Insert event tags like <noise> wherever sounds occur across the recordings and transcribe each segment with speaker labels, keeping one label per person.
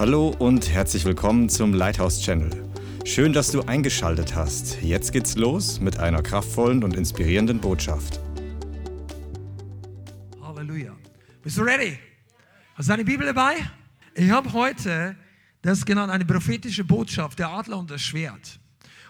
Speaker 1: Hallo und herzlich willkommen zum Lighthouse Channel. Schön, dass du eingeschaltet hast. Jetzt geht's los mit einer kraftvollen und inspirierenden Botschaft.
Speaker 2: Halleluja. Bist du ready? Hast du deine Bibel dabei? Ich habe heute das genannt eine prophetische Botschaft, der Adler und das Schwert.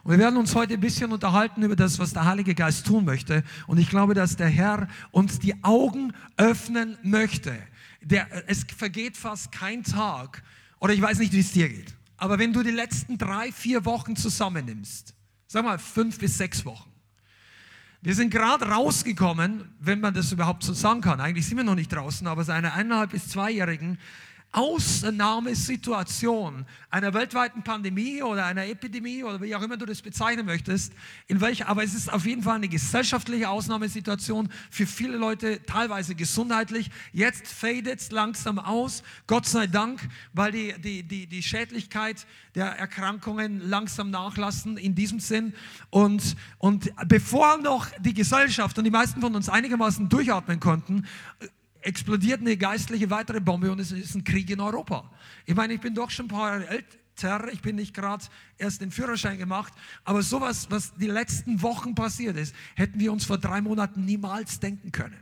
Speaker 2: Und wir werden uns heute ein bisschen unterhalten über das, was der Heilige Geist tun möchte. Und ich glaube, dass der Herr uns die Augen öffnen möchte. Der, es vergeht fast kein Tag, oder ich weiß nicht, wie es dir geht. Aber wenn du die letzten drei, vier Wochen zusammennimmst, sag mal fünf bis sechs Wochen, wir sind gerade rausgekommen, wenn man das überhaupt so sagen kann. Eigentlich sind wir noch nicht draußen, aber seine eineinhalb bis zweijährigen Ausnahmesituation einer weltweiten Pandemie oder einer Epidemie oder wie auch immer du das bezeichnen möchtest, in welcher, aber es ist auf jeden Fall eine gesellschaftliche Ausnahmesituation für viele Leute, teilweise gesundheitlich. Jetzt fadet es langsam aus, Gott sei Dank, weil die, die, die, die Schädlichkeit der Erkrankungen langsam nachlassen in diesem Sinn. Und, und bevor noch die Gesellschaft und die meisten von uns einigermaßen durchatmen konnten, explodiert eine geistliche weitere Bombe und es ist ein Krieg in Europa. Ich meine, ich bin doch schon ein paar Jahre älter, ich bin nicht gerade erst den Führerschein gemacht, aber sowas, was die letzten Wochen passiert ist, hätten wir uns vor drei Monaten niemals denken können.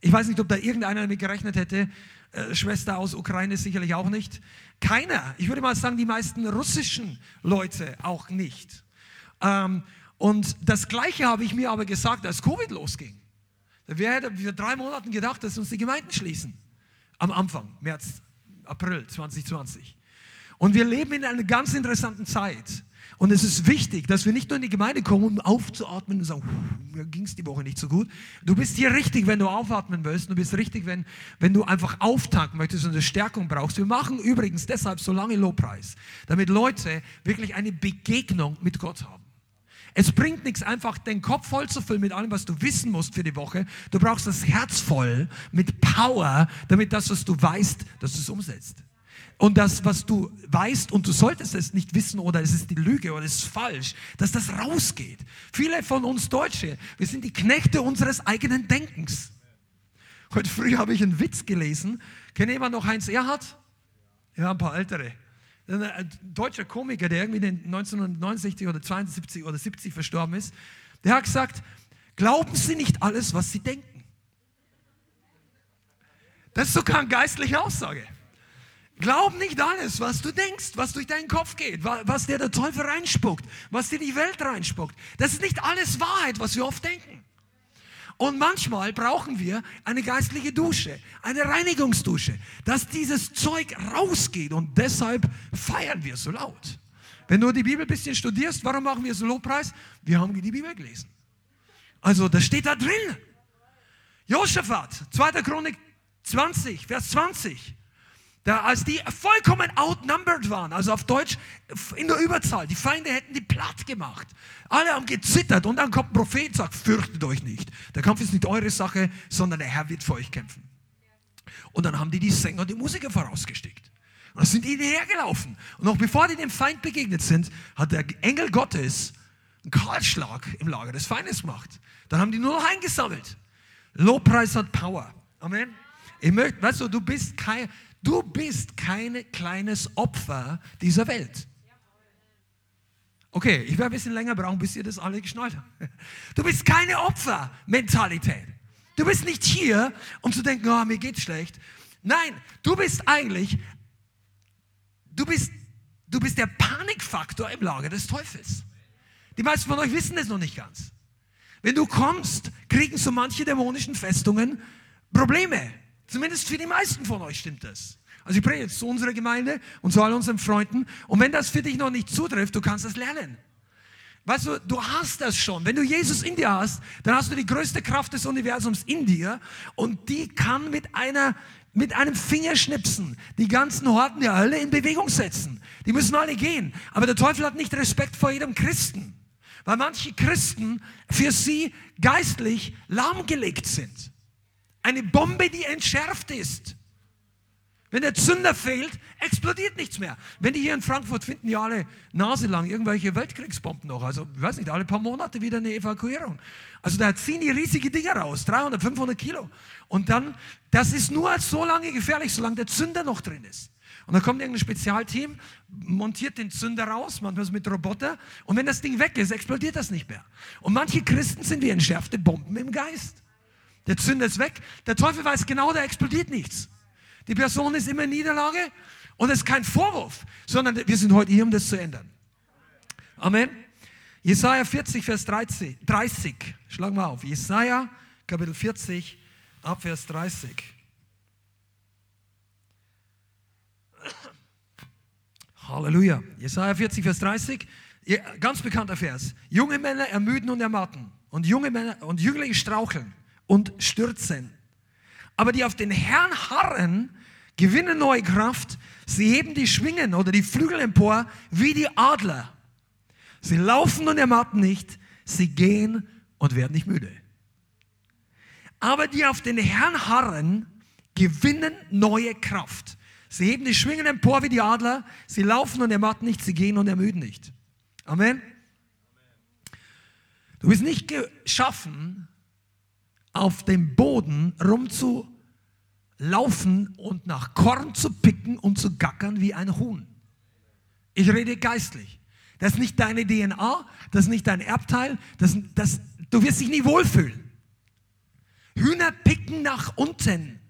Speaker 2: Ich weiß nicht, ob da irgendeiner damit gerechnet hätte, äh, Schwester aus Ukraine sicherlich auch nicht. Keiner. Ich würde mal sagen, die meisten russischen Leute auch nicht. Ähm, und das Gleiche habe ich mir aber gesagt, als Covid losging. Wer hätte vor drei Monaten gedacht, dass uns die Gemeinden schließen? Am Anfang, März, April 2020. Und wir leben in einer ganz interessanten Zeit. Und es ist wichtig, dass wir nicht nur in die Gemeinde kommen, um aufzuatmen und sagen, mir ging es die Woche nicht so gut. Du bist hier richtig, wenn du aufatmen willst. Du bist richtig, wenn, wenn du einfach auftanken möchtest und eine Stärkung brauchst. Wir machen übrigens deshalb so lange Lobpreis, damit Leute wirklich eine Begegnung mit Gott haben. Es bringt nichts, einfach den Kopf voll zu füllen mit allem, was du wissen musst für die Woche. Du brauchst das Herz voll mit Power, damit das, was du weißt, dass du es umsetzt. Und das, was du weißt und du solltest es nicht wissen oder es ist die Lüge oder es ist falsch, dass das rausgeht. Viele von uns Deutsche, wir sind die Knechte unseres eigenen Denkens. Heute früh habe ich einen Witz gelesen. Kennt jemand noch Heinz Erhardt? Ja, ein paar ältere ein deutscher Komiker, der irgendwie in 1969 oder 72 oder 70 verstorben ist, der hat gesagt, glauben Sie nicht alles, was Sie denken. Das ist sogar eine geistliche Aussage. Glaub nicht alles, was du denkst, was durch deinen Kopf geht, was dir der Teufel reinspuckt, was dir die Welt reinspuckt. Das ist nicht alles Wahrheit, was wir oft denken. Und manchmal brauchen wir eine geistliche Dusche, eine Reinigungsdusche, dass dieses Zeug rausgeht und deshalb feiern wir so laut. Wenn du die Bibel ein bisschen studierst, warum machen wir so Lobpreis? Wir haben die Bibel gelesen. Also, das steht da drin. Josaphat, 2. Chronik 20, Vers 20. Da, als die vollkommen outnumbered waren, also auf Deutsch in der Überzahl, die Feinde hätten die platt gemacht. Alle haben gezittert und dann kommt ein Prophet und sagt, fürchtet euch nicht. Der Kampf ist nicht eure Sache, sondern der Herr wird für euch kämpfen. Und dann haben die die Sänger und die Musiker vorausgesteckt. Und sind die hergelaufen. Und noch bevor die dem Feind begegnet sind, hat der Engel Gottes einen Kahlschlag im Lager des Feindes gemacht. Dann haben die nur noch eingesammelt. Lobpreis hat Power. Amen. Ich möchte, weißt du, du bist kein, Du bist kein kleines Opfer dieser Welt. Okay, ich werde ein bisschen länger brauchen, bis ihr das alle geschnallt habt. <laughs> Du bist keine Opfermentalität. Du bist nicht hier, um zu denken, oh, mir geht's schlecht. Nein, du bist eigentlich, du bist, du bist der Panikfaktor im Lager des Teufels. Die meisten von euch wissen das noch nicht ganz. Wenn du kommst, kriegen so manche dämonischen Festungen Probleme. Zumindest für die meisten von euch stimmt das. Also ich predige jetzt zu unserer Gemeinde und zu all unseren Freunden. Und wenn das für dich noch nicht zutrifft, du kannst das lernen. Weißt du, du hast das schon. Wenn du Jesus in dir hast, dann hast du die größte Kraft des Universums in dir und die kann mit einer mit einem Fingerschnipsen die ganzen Horten der Hölle in Bewegung setzen. Die müssen alle gehen. Aber der Teufel hat nicht Respekt vor jedem Christen, weil manche Christen für sie geistlich lahmgelegt sind. Eine Bombe, die entschärft ist. Wenn der Zünder fehlt, explodiert nichts mehr. Wenn die hier in Frankfurt finden ja alle Nase lang irgendwelche Weltkriegsbomben noch. Also, ich weiß nicht, alle paar Monate wieder eine Evakuierung. Also da ziehen die riesige Dinger raus, 300, 500 Kilo. Und dann, das ist nur so lange gefährlich, solange der Zünder noch drin ist. Und dann kommt irgendein Spezialteam, montiert den Zünder raus, manchmal mit Roboter. Und wenn das Ding weg ist, explodiert das nicht mehr. Und manche Christen sind wie entschärfte Bomben im Geist. Der Zünder ist weg. Der Teufel weiß genau, da explodiert nichts. Die Person ist immer in Niederlage und es ist kein Vorwurf, sondern wir sind heute hier, um das zu ändern. Amen. Jesaja 40, Vers 30. 30. Schlag mal auf. Jesaja, Kapitel 40, ab Vers 30. Halleluja. Jesaja 40, Vers 30. Ganz bekannter Vers. Junge Männer ermüden und ermatten. Und junge Männer und Jünglinge straucheln und stürzen. Aber die auf den Herrn harren, gewinnen neue Kraft. Sie heben die Schwingen oder die Flügel empor wie die Adler. Sie laufen und ermatten nicht. Sie gehen und werden nicht müde. Aber die auf den Herrn harren, gewinnen neue Kraft. Sie heben die Schwingen empor wie die Adler. Sie laufen und ermatten nicht. Sie gehen und ermüden nicht. Amen. Du bist nicht geschaffen, auf dem Boden rumzulaufen und nach Korn zu picken und zu gackern wie ein Huhn. Ich rede geistlich. Das ist nicht deine DNA, das ist nicht dein Erbteil, das, das, du wirst dich nie wohlfühlen. Hühner picken nach unten.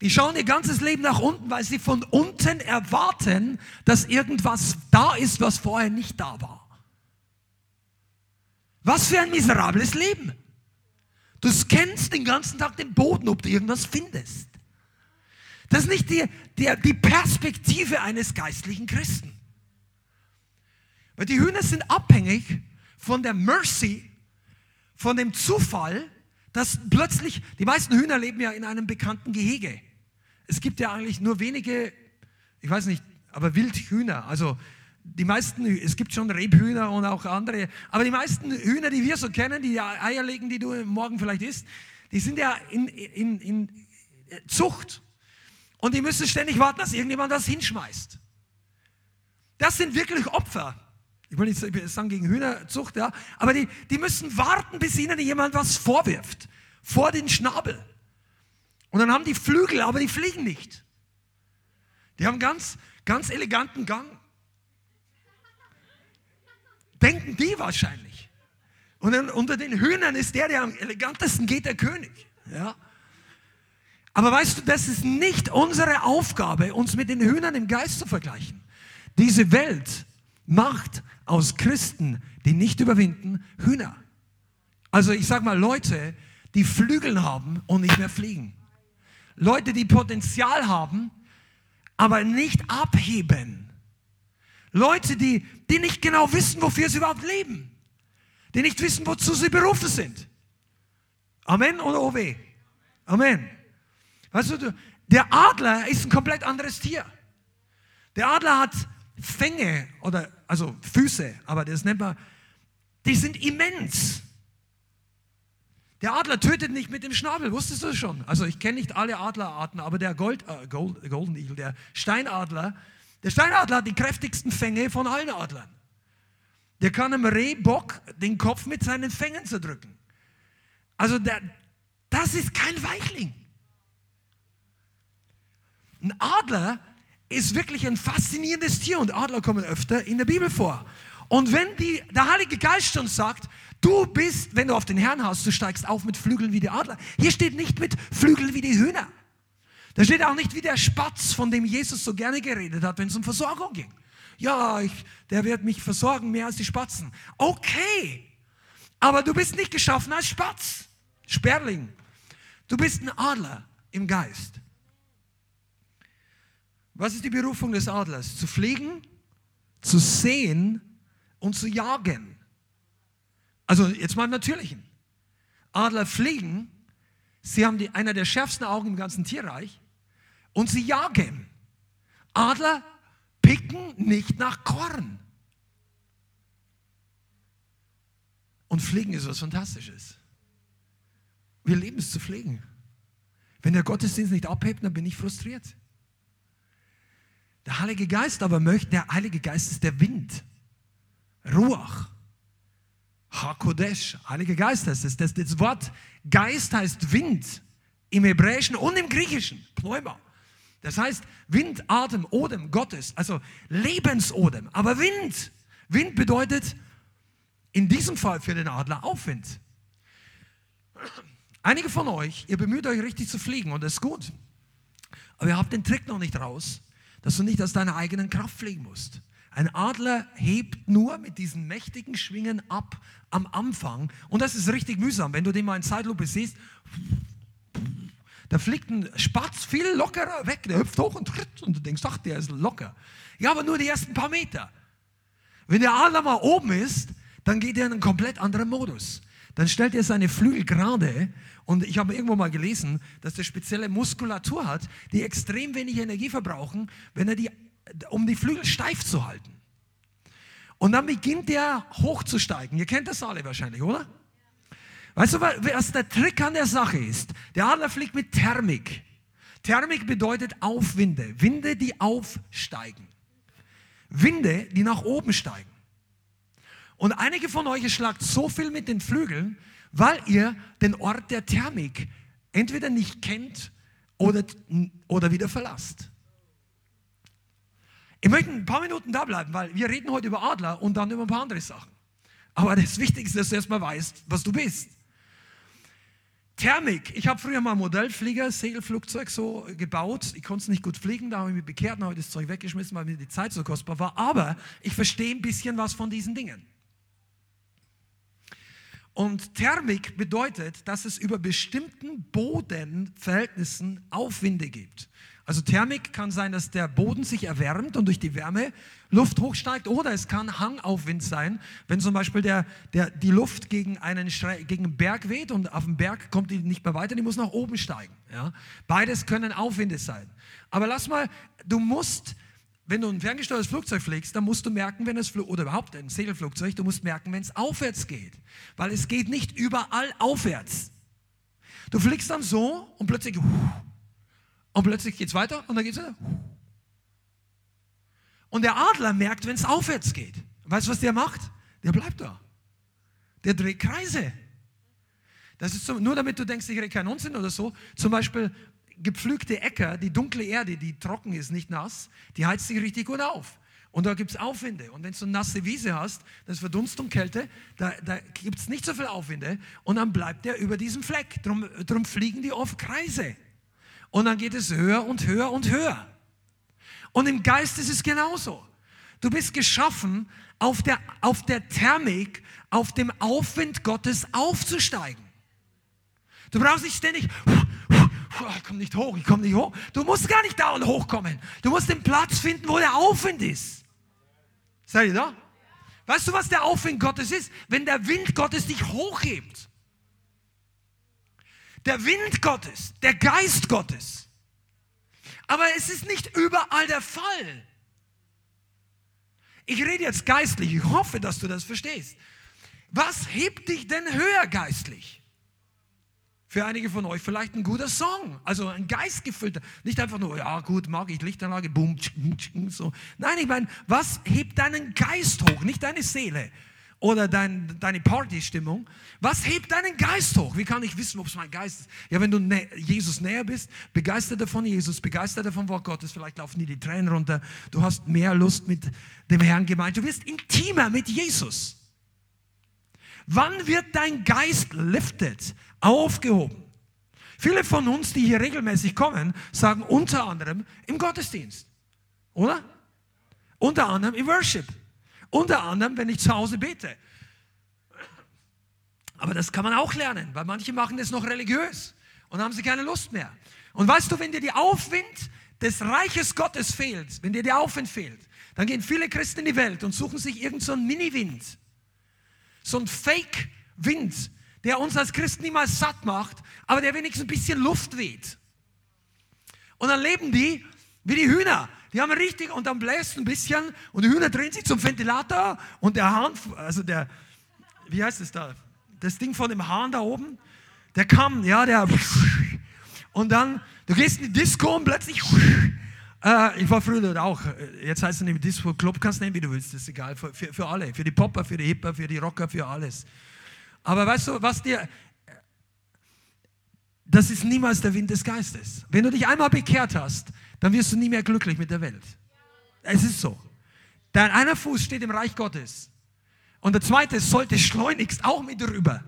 Speaker 2: Die schauen ihr ganzes Leben nach unten, weil sie von unten erwarten, dass irgendwas da ist, was vorher nicht da war. Was für ein miserables Leben. Du scannst den ganzen Tag den Boden, ob du irgendwas findest. Das ist nicht die, die, die Perspektive eines geistlichen Christen. Weil die Hühner sind abhängig von der Mercy, von dem Zufall, dass plötzlich, die meisten Hühner leben ja in einem bekannten Gehege. Es gibt ja eigentlich nur wenige, ich weiß nicht, aber Wildhühner. Also die meisten, es gibt schon Rebhühner und auch andere, aber die meisten Hühner, die wir so kennen, die Eier legen, die du morgen vielleicht isst, die sind ja in, in, in Zucht. Und die müssen ständig warten, dass irgendjemand das hinschmeißt. Das sind wirklich Opfer. Ich will nicht sagen gegen Hühnerzucht, ja, aber die, die müssen warten, bis ihnen jemand was vorwirft. Vor den Schnabel. Und dann haben die Flügel, aber die fliegen nicht. Die haben ganz, ganz eleganten Gang denken die wahrscheinlich. Und dann unter den Hühnern ist der, der am elegantesten geht, der König. Ja? Aber weißt du, das ist nicht unsere Aufgabe, uns mit den Hühnern im Geist zu vergleichen. Diese Welt macht aus Christen, die nicht überwinden, Hühner. Also ich sage mal Leute, die Flügeln haben und nicht mehr fliegen. Leute, die Potenzial haben, aber nicht abheben. Leute, die, die nicht genau wissen, wofür sie überhaupt leben. Die nicht wissen, wozu sie berufen sind. Amen oder OW? Amen. Weißt du, der Adler ist ein komplett anderes Tier. Der Adler hat Fänge oder also Füße, aber das nennt man, die sind immens. Der Adler tötet nicht mit dem Schnabel, wusstest du das schon? Also ich kenne nicht alle Adlerarten, aber der Gold, äh, Gold, Golden Eagle, der Steinadler, der Steinadler hat die kräftigsten Fänge von allen Adlern. Der kann einem Rehbock den Kopf mit seinen Fängen zerdrücken. Also der, das ist kein Weichling. Ein Adler ist wirklich ein faszinierendes Tier und Adler kommen öfter in der Bibel vor. Und wenn die, der Heilige Geist schon sagt, du bist, wenn du auf den Herrn hast, du steigst auf mit Flügeln wie die Adler. Hier steht nicht mit Flügeln wie die Hühner. Da steht auch nicht wie der Spatz, von dem Jesus so gerne geredet hat, wenn es um Versorgung ging. Ja, ich, der wird mich versorgen mehr als die Spatzen. Okay, aber du bist nicht geschaffen als Spatz, Sperling. Du bist ein Adler im Geist. Was ist die Berufung des Adlers? Zu fliegen, zu sehen und zu jagen. Also jetzt mal im Natürlichen. Adler fliegen, sie haben die, einer der schärfsten Augen im ganzen Tierreich und sie jagen. Adler picken nicht nach Korn. Und Fliegen ist was Fantastisches. Wir lieben es zu fliegen. Wenn der Gottesdienst nicht abhebt, dann bin ich frustriert. Der Heilige Geist aber möchte, der Heilige Geist ist der Wind. Ruach. HaKodesh. Heiliger Geist heißt es. Das, das Wort Geist heißt Wind im Hebräischen und im Griechischen. Pneuma. Das heißt Wind, Atem, Odem Gottes. Also Lebensodem. Aber Wind. Wind bedeutet in diesem Fall für den Adler Aufwind. Einige von euch, ihr bemüht euch richtig zu fliegen und das ist gut. Aber ihr habt den Trick noch nicht raus, dass du nicht aus deiner eigenen Kraft fliegen musst. Ein Adler hebt nur mit diesen mächtigen Schwingen ab am Anfang und das ist richtig mühsam. Wenn du den mal in Zeitlupe siehst, da fliegt ein Spatz viel lockerer weg, der hüpft hoch und tritt und du denkst, ach, der ist locker. Ja, aber nur die ersten paar Meter. Wenn der Adler mal oben ist, dann geht er in einen komplett anderen Modus. Dann stellt er seine Flügel gerade und ich habe irgendwo mal gelesen, dass er spezielle Muskulatur hat, die extrem wenig Energie verbrauchen, wenn er die, um die Flügel steif zu halten. Und dann beginnt er hochzusteigen. Ihr kennt das alle wahrscheinlich, oder? Weißt du, was der Trick an der Sache ist? Der Adler fliegt mit Thermik. Thermik bedeutet Aufwinde, Winde, die aufsteigen. Winde, die nach oben steigen. Und einige von euch schlagt so viel mit den Flügeln, weil ihr den Ort der Thermik entweder nicht kennt oder, oder wieder verlasst. Ich möchte ein paar Minuten da bleiben, weil wir reden heute über Adler und dann über ein paar andere Sachen. Aber das Wichtigste ist, dass du erstmal weißt, was du bist. Thermik. Ich habe früher mal Modellflieger, Segelflugzeug so gebaut. Ich konnte es nicht gut fliegen, da habe ich mich bekehrt und habe das Zeug weggeschmissen, weil mir die Zeit so kostbar war. Aber ich verstehe ein bisschen was von diesen Dingen. Und Thermik bedeutet, dass es über bestimmten Bodenverhältnissen Aufwinde gibt. Also Thermik kann sein, dass der Boden sich erwärmt und durch die Wärme Luft hochsteigt oder es kann Hangaufwind sein, wenn zum Beispiel der, der, die Luft gegen einen, gegen einen Berg weht und auf dem Berg kommt die nicht mehr weiter, die muss nach oben steigen. Ja? Beides können Aufwinde sein. Aber lass mal, du musst wenn du ein ferngesteuertes Flugzeug fliegst, dann musst du merken, wenn es oder überhaupt ein Segelflugzeug, du musst merken, wenn es aufwärts geht, weil es geht nicht überall aufwärts. Du fliegst dann so und plötzlich und plötzlich geht es weiter und dann geht es weiter. Und der Adler merkt, wenn es aufwärts geht. Weißt du, was der macht? Der bleibt da. Der dreht Kreise. Das ist so, nur damit du denkst, ich rede keinen Unsinn oder so. Zum Beispiel gepflügte Äcker, die dunkle Erde, die trocken ist, nicht nass, die heizt sich richtig gut auf. Und da gibt es Aufwinde. Und wenn du eine nasse Wiese hast, das ist Verdunstung, Kälte, da, da gibt es nicht so viel Aufwinde. Und dann bleibt der über diesem Fleck. Drum, drum fliegen die oft Kreise. Und dann geht es höher und höher und höher. Und im Geist ist es genauso. Du bist geschaffen, auf der, auf der Thermik, auf dem Aufwind Gottes aufzusteigen. Du brauchst nicht ständig ich komme nicht hoch, ich komme nicht hoch. Du musst gar nicht dauernd hochkommen. Du musst den Platz finden, wo der Aufwind ist. Seid ihr da? Weißt du, was der Aufwind Gottes ist? Wenn der Wind Gottes dich hochhebt. Der Wind Gottes, der Geist Gottes. Aber es ist nicht überall der Fall. Ich rede jetzt geistlich. Ich hoffe, dass du das verstehst. Was hebt dich denn höher geistlich? für einige von euch vielleicht ein guter Song, also ein geistgefüllter, nicht einfach nur, ja gut, mag ich Lichtanlage, boom, so. Nein, ich meine, was hebt deinen Geist hoch, nicht deine Seele oder dein, deine Partystimmung. Was hebt deinen Geist hoch? Wie kann ich wissen, ob es mein Geist ist? Ja, wenn du nä Jesus näher bist, begeisterter von Jesus, begeisterter vom Wort Gottes, vielleicht laufen dir die Tränen runter, du hast mehr Lust mit dem Herrn gemeint, du wirst intimer mit Jesus. Wann wird dein Geist lifted? aufgehoben. Viele von uns, die hier regelmäßig kommen, sagen unter anderem im Gottesdienst. Oder? Unter anderem im Worship. Unter anderem, wenn ich zu Hause bete. Aber das kann man auch lernen, weil manche machen das noch religiös und haben sie keine Lust mehr. Und weißt du, wenn dir die Aufwind des Reiches Gottes fehlt, wenn dir der Aufwind fehlt, dann gehen viele Christen in die Welt und suchen sich irgendeinen so Mini-Wind, so ein Fake-Wind, der uns als Christen niemals satt macht, aber der wenigstens ein bisschen Luft weht. Und dann leben die wie die Hühner. Die haben richtig, und dann bläst ein bisschen und die Hühner drehen sich zum Ventilator und der Hahn, also der, wie heißt es da? Das Ding von dem Hahn da oben, der kam, ja, der, Und dann, du gehst in die Disco und plötzlich, äh, ich war früher dort auch, jetzt heißt es nicht Disco Club, kannst nehmen, wie du willst, das ist egal, für, für, für alle, für die Popper, für die Hipper, für die Rocker, für alles. Aber weißt du, was dir, das ist niemals der Wind des Geistes. Wenn du dich einmal bekehrt hast, dann wirst du nie mehr glücklich mit der Welt. Es ist so. Dein einer Fuß steht im Reich Gottes und der zweite sollte schleunigst auch mit rüber.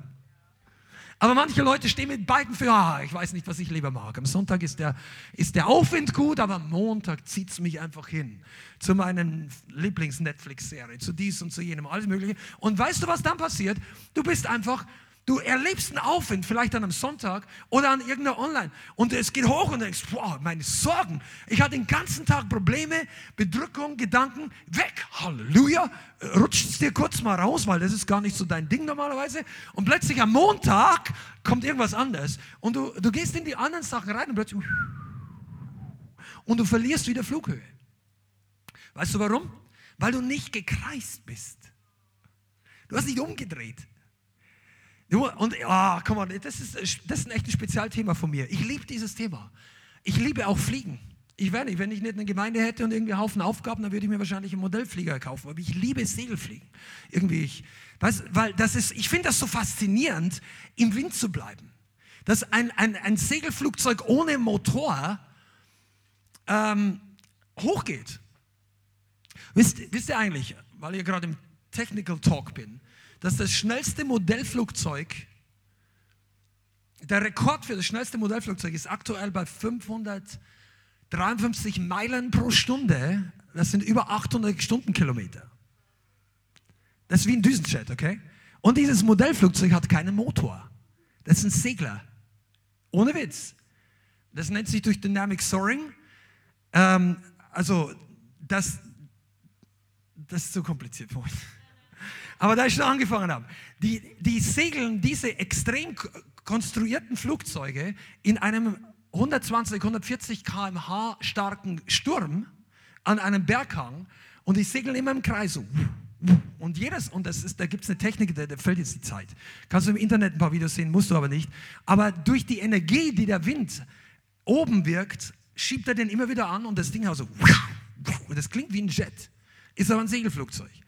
Speaker 2: Aber manche Leute stehen mit beiden für, ah, ich weiß nicht, was ich lieber mag. Am Sonntag ist der, ist der Aufwind gut, aber am Montag zieht es mich einfach hin zu meinen Lieblings-Netflix-Serie, zu dies und zu jenem, alles Mögliche. Und weißt du, was dann passiert? Du bist einfach Du erlebst einen Aufwind, vielleicht an einem Sonntag oder an irgendeiner Online. Und es geht hoch und denkst, wow, meine Sorgen. Ich hatte den ganzen Tag Probleme, Bedrückung, Gedanken, weg. Halleluja. Rutscht es dir kurz mal raus, weil das ist gar nicht so dein Ding normalerweise. Und plötzlich am Montag kommt irgendwas anderes. Und du, du gehst in die anderen Sachen rein und plötzlich. Und du verlierst wieder Flughöhe. Weißt du warum? Weil du nicht gekreist bist. Du hast nicht umgedreht. Und oh, komm on, das ist, das ist ein Spezialthema von mir. Ich liebe dieses Thema. Ich liebe auch Fliegen. Ich wäre nicht, wenn ich nicht eine Gemeinde hätte und irgendwie einen Haufen Aufgaben, dann würde ich mir wahrscheinlich einen Modellflieger kaufen. Aber ich liebe Segelfliegen. Irgendwie, ich, weiß, weil das ist, ich finde das so faszinierend, im Wind zu bleiben. Dass ein, ein, ein Segelflugzeug ohne Motor ähm, hochgeht. Wisst, wisst ihr eigentlich, weil ich gerade im Technical Talk bin, dass das schnellste Modellflugzeug, der Rekord für das schnellste Modellflugzeug ist aktuell bei 553 Meilen pro Stunde. Das sind über 800 Stundenkilometer. Das ist wie ein Düsenjet, okay? Und dieses Modellflugzeug hat keinen Motor. Das ist ein Segler. Ohne Witz. Das nennt sich durch Dynamic Soaring. Ähm, also, das, das ist zu kompliziert für uns. Aber da ich schon angefangen habe, die, die segeln diese extrem konstruierten Flugzeuge in einem 120, 140 km/h starken Sturm an einem Berghang und die segeln immer im Kreis. Und jedes, und das ist, da gibt es eine Technik, da, da fällt jetzt die Zeit. Kannst du im Internet ein paar Videos sehen, musst du aber nicht. Aber durch die Energie, die der Wind oben wirkt, schiebt er den immer wieder an und das Ding so. Und das klingt wie ein Jet. Ist aber ein Segelflugzeug.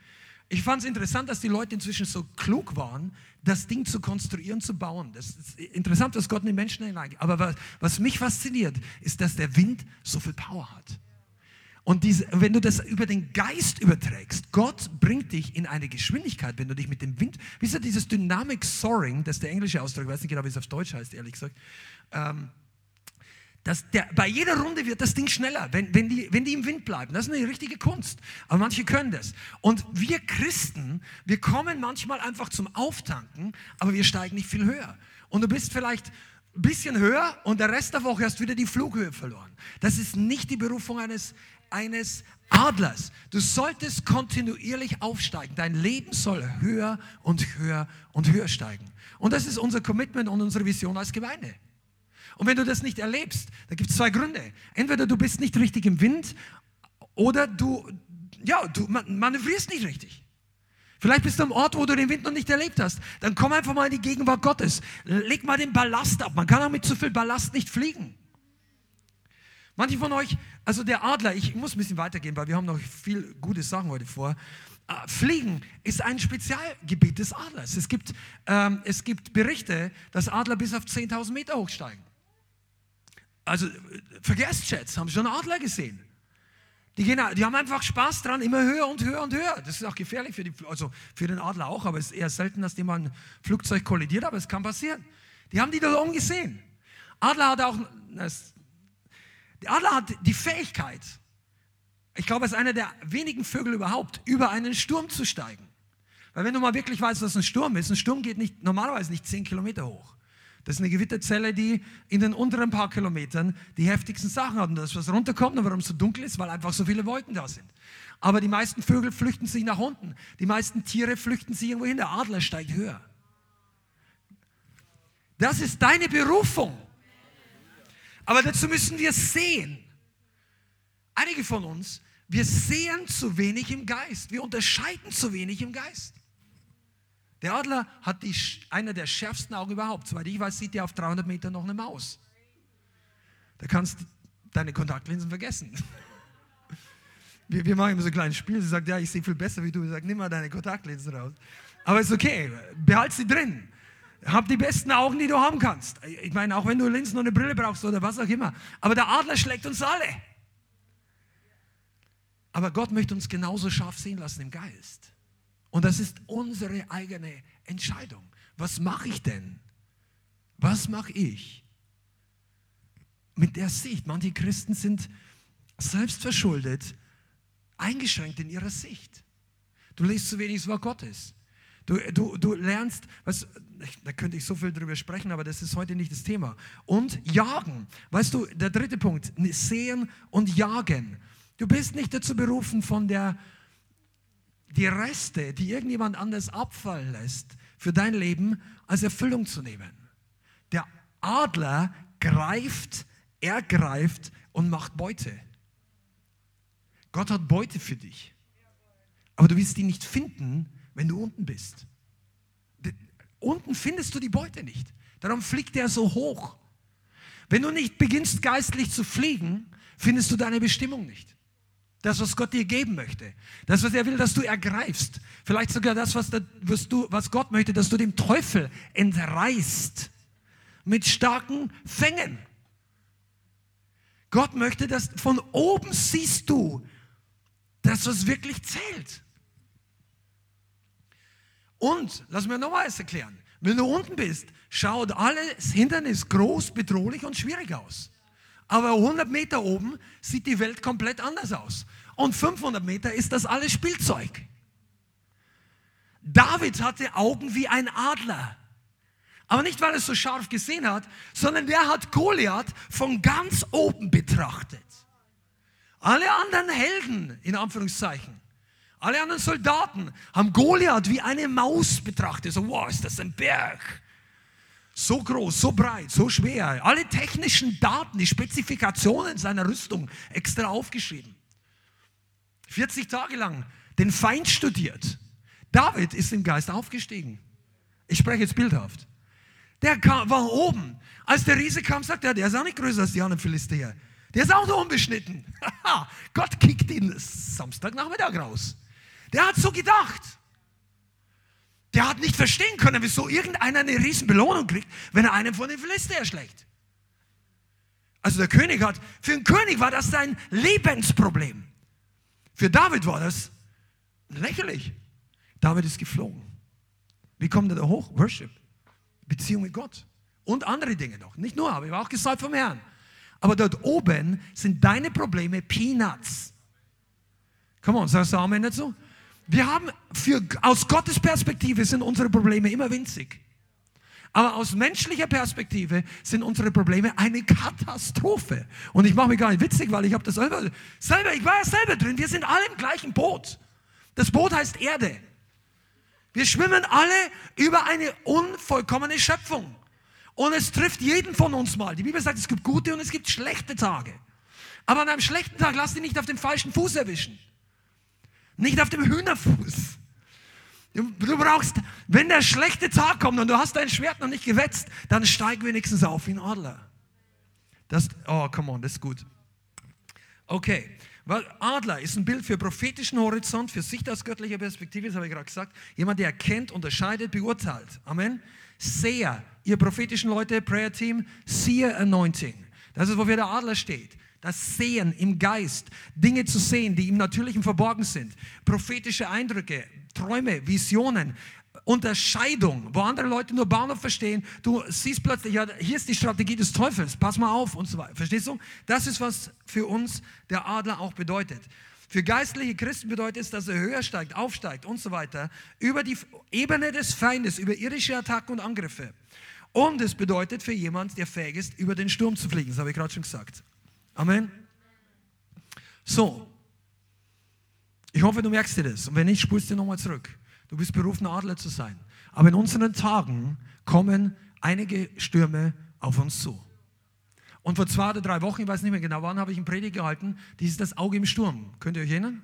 Speaker 2: Ich fand es interessant, dass die Leute inzwischen so klug waren, das Ding zu konstruieren, zu bauen. Das ist interessant, dass Gott in den Menschen hineingeht. Aber was, was, mich fasziniert, ist, dass der Wind so viel Power hat. Und diese, wenn du das über den Geist überträgst, Gott bringt dich in eine Geschwindigkeit, wenn du dich mit dem Wind, wisst ihr, dieses Dynamic Soaring, das ist der englische Ausdruck, ich weiß nicht genau, wie es auf Deutsch heißt, ehrlich gesagt, ähm, das, der, bei jeder Runde wird das Ding schneller, wenn, wenn, die, wenn die im Wind bleiben. Das ist eine richtige Kunst. Aber manche können das. Und wir Christen, wir kommen manchmal einfach zum Auftanken, aber wir steigen nicht viel höher. Und du bist vielleicht ein bisschen höher und der Rest der Woche hast wieder die Flughöhe verloren. Das ist nicht die Berufung eines, eines Adlers. Du solltest kontinuierlich aufsteigen. Dein Leben soll höher und höher und höher steigen. Und das ist unser Commitment und unsere Vision als Gemeinde. Und wenn du das nicht erlebst, da gibt es zwei Gründe. Entweder du bist nicht richtig im Wind oder du, ja, du manövrierst nicht richtig. Vielleicht bist du am Ort, wo du den Wind noch nicht erlebt hast. Dann komm einfach mal in die Gegenwart Gottes. Leg mal den Ballast ab. Man kann auch mit zu viel Ballast nicht fliegen. Manche von euch, also der Adler, ich muss ein bisschen weitergehen, weil wir haben noch viel gute Sachen heute vor. Äh, Fliegen ist ein Spezialgebiet des Adlers. Es gibt, ähm, es gibt Berichte, dass Adler bis auf 10.000 Meter hochsteigen. Also Verkehrsjets haben schon Adler gesehen. Die, gehen, die haben einfach Spaß dran, immer höher und höher und höher. Das ist auch gefährlich für, die, also für den Adler auch, aber es ist eher selten, dass dem ein Flugzeug kollidiert, aber es kann passieren. Die haben die da oben gesehen. Adler hat auch, das, der Adler hat die Fähigkeit, ich glaube, er ist einer der wenigen Vögel überhaupt, über einen Sturm zu steigen. Weil wenn du mal wirklich weißt, was ein Sturm ist, ein Sturm geht nicht, normalerweise nicht zehn Kilometer hoch. Das ist eine Gewitterzelle, die in den unteren paar Kilometern die heftigsten Sachen hat. Und das, was runterkommt und warum es so dunkel ist, weil einfach so viele Wolken da sind. Aber die meisten Vögel flüchten sich nach unten. Die meisten Tiere flüchten sich irgendwo hin. Der Adler steigt höher. Das ist deine Berufung. Aber dazu müssen wir sehen. Einige von uns, wir sehen zu wenig im Geist. Wir unterscheiden zu wenig im Geist. Der Adler hat die, einer der schärfsten Augen überhaupt. Soweit ich weiß, sieht er auf 300 Meter noch eine Maus. da kannst du deine Kontaktlinsen vergessen. <laughs> Wir, wir machen immer so ein kleines Spiel. Sie sagt, ja, ich sehe viel besser wie du. Ich sage, nimm mal deine Kontaktlinsen raus. Aber ist okay, behalt sie drin. Hab die besten Augen, die du haben kannst. Ich meine, auch wenn du Linsen und eine Brille brauchst oder was auch immer. Aber der Adler schlägt uns alle. Aber Gott möchte uns genauso scharf sehen lassen im Geist. Und das ist unsere eigene Entscheidung. Was mache ich denn? Was mache ich mit der Sicht? Manche Christen sind selbstverschuldet eingeschränkt in ihrer Sicht. Du liest zu wenig das Wort Gottes. Du, du, du lernst, was, da könnte ich so viel drüber sprechen, aber das ist heute nicht das Thema. Und jagen. Weißt du, der dritte Punkt, sehen und jagen. Du bist nicht dazu berufen, von der, die Reste, die irgendjemand anders abfallen lässt, für dein Leben als Erfüllung zu nehmen. Der Adler greift, ergreift und macht Beute. Gott hat Beute für dich. Aber du wirst die nicht finden, wenn du unten bist. Unten findest du die Beute nicht. Darum fliegt er so hoch. Wenn du nicht beginnst geistlich zu fliegen, findest du deine Bestimmung nicht. Das, was Gott dir geben möchte. Das, was er will, dass du ergreifst. Vielleicht sogar das, was, du, was Gott möchte, dass du dem Teufel entreißt. Mit starken Fängen. Gott möchte, dass von oben siehst du das, was wirklich zählt. Und, lass mir nochmal eins erklären. Wenn du unten bist, schaut alles Hindernis groß, bedrohlich und schwierig aus. Aber 100 Meter oben sieht die Welt komplett anders aus. Und 500 Meter ist das alles Spielzeug. David hatte Augen wie ein Adler. Aber nicht, weil er es so scharf gesehen hat, sondern der hat Goliath von ganz oben betrachtet. Alle anderen Helden, in Anführungszeichen, alle anderen Soldaten haben Goliath wie eine Maus betrachtet. So, wow, ist das ein Berg. So groß, so breit, so schwer. Alle technischen Daten, die Spezifikationen seiner Rüstung extra aufgeschrieben. 40 Tage lang den Feind studiert. David ist im Geist aufgestiegen. Ich spreche jetzt bildhaft. Der kam, war oben. Als der Riese kam, sagt er, der ist auch nicht größer als die anderen Philister. Der ist auch nur unbeschnitten. <laughs> Gott kickt ihn Samstagnachmittag raus. Der hat so gedacht. Der hat nicht verstehen können, wieso irgendeiner eine riesen Belohnung kriegt, wenn er einen von den Philister erschlägt. Also der König hat, für den König war das sein Lebensproblem. Für David war das lächerlich. David ist geflogen. Wie kommt er da hoch? Worship. Beziehung mit Gott. Und andere Dinge noch. Nicht nur, aber ich war auch gesagt vom Herrn. Aber dort oben sind deine Probleme Peanuts. Come on, sagst du Amen dazu? Wir haben für, aus Gottes Perspektive sind unsere Probleme immer winzig. Aber aus menschlicher Perspektive sind unsere Probleme eine Katastrophe. Und ich mache mich gar nicht witzig, weil ich habe das selber, selber, ich war ja selber drin. Wir sind alle im gleichen Boot. Das Boot heißt Erde. Wir schwimmen alle über eine unvollkommene Schöpfung. Und es trifft jeden von uns mal. Die Bibel sagt, es gibt gute und es gibt schlechte Tage. Aber an einem schlechten Tag lass dich nicht auf den falschen Fuß erwischen. Nicht auf dem Hühnerfuß. Du brauchst, wenn der schlechte Tag kommt und du hast dein Schwert noch nicht gewetzt, dann steig wenigstens auf wie ein Adler. Das, oh, come on, das ist gut. Okay, weil Adler ist ein Bild für prophetischen Horizont, für Sicht aus göttlicher Perspektive, das habe ich gerade gesagt. Jemand, der erkennt, unterscheidet, beurteilt. Amen. Seher, ihr prophetischen Leute, Prayer Team, Seer Anointing. Das ist, wofür der Adler steht das Sehen im Geist, Dinge zu sehen, die im Natürlichen verborgen sind, prophetische Eindrücke, Träume, Visionen, Unterscheidung, wo andere Leute nur Bahnhof verstehen, du siehst plötzlich, ja, hier ist die Strategie des Teufels, pass mal auf und so weiter. Verstehst du? Das ist, was für uns der Adler auch bedeutet. Für geistliche Christen bedeutet es, dass er höher steigt, aufsteigt und so weiter, über die Ebene des Feindes, über irdische Attacken und Angriffe. Und es bedeutet für jemand, der fähig ist, über den Sturm zu fliegen. Das habe ich gerade schon gesagt. Amen. So. Ich hoffe, du merkst dir das. Und wenn nicht, spulst du nochmal zurück. Du bist berufen, Adler zu sein. Aber in unseren Tagen kommen einige Stürme auf uns zu. Und vor zwei oder drei Wochen, ich weiß nicht mehr genau wann, habe ich einen Predigt gehalten, dies ist das Auge im Sturm. Könnt ihr euch erinnern?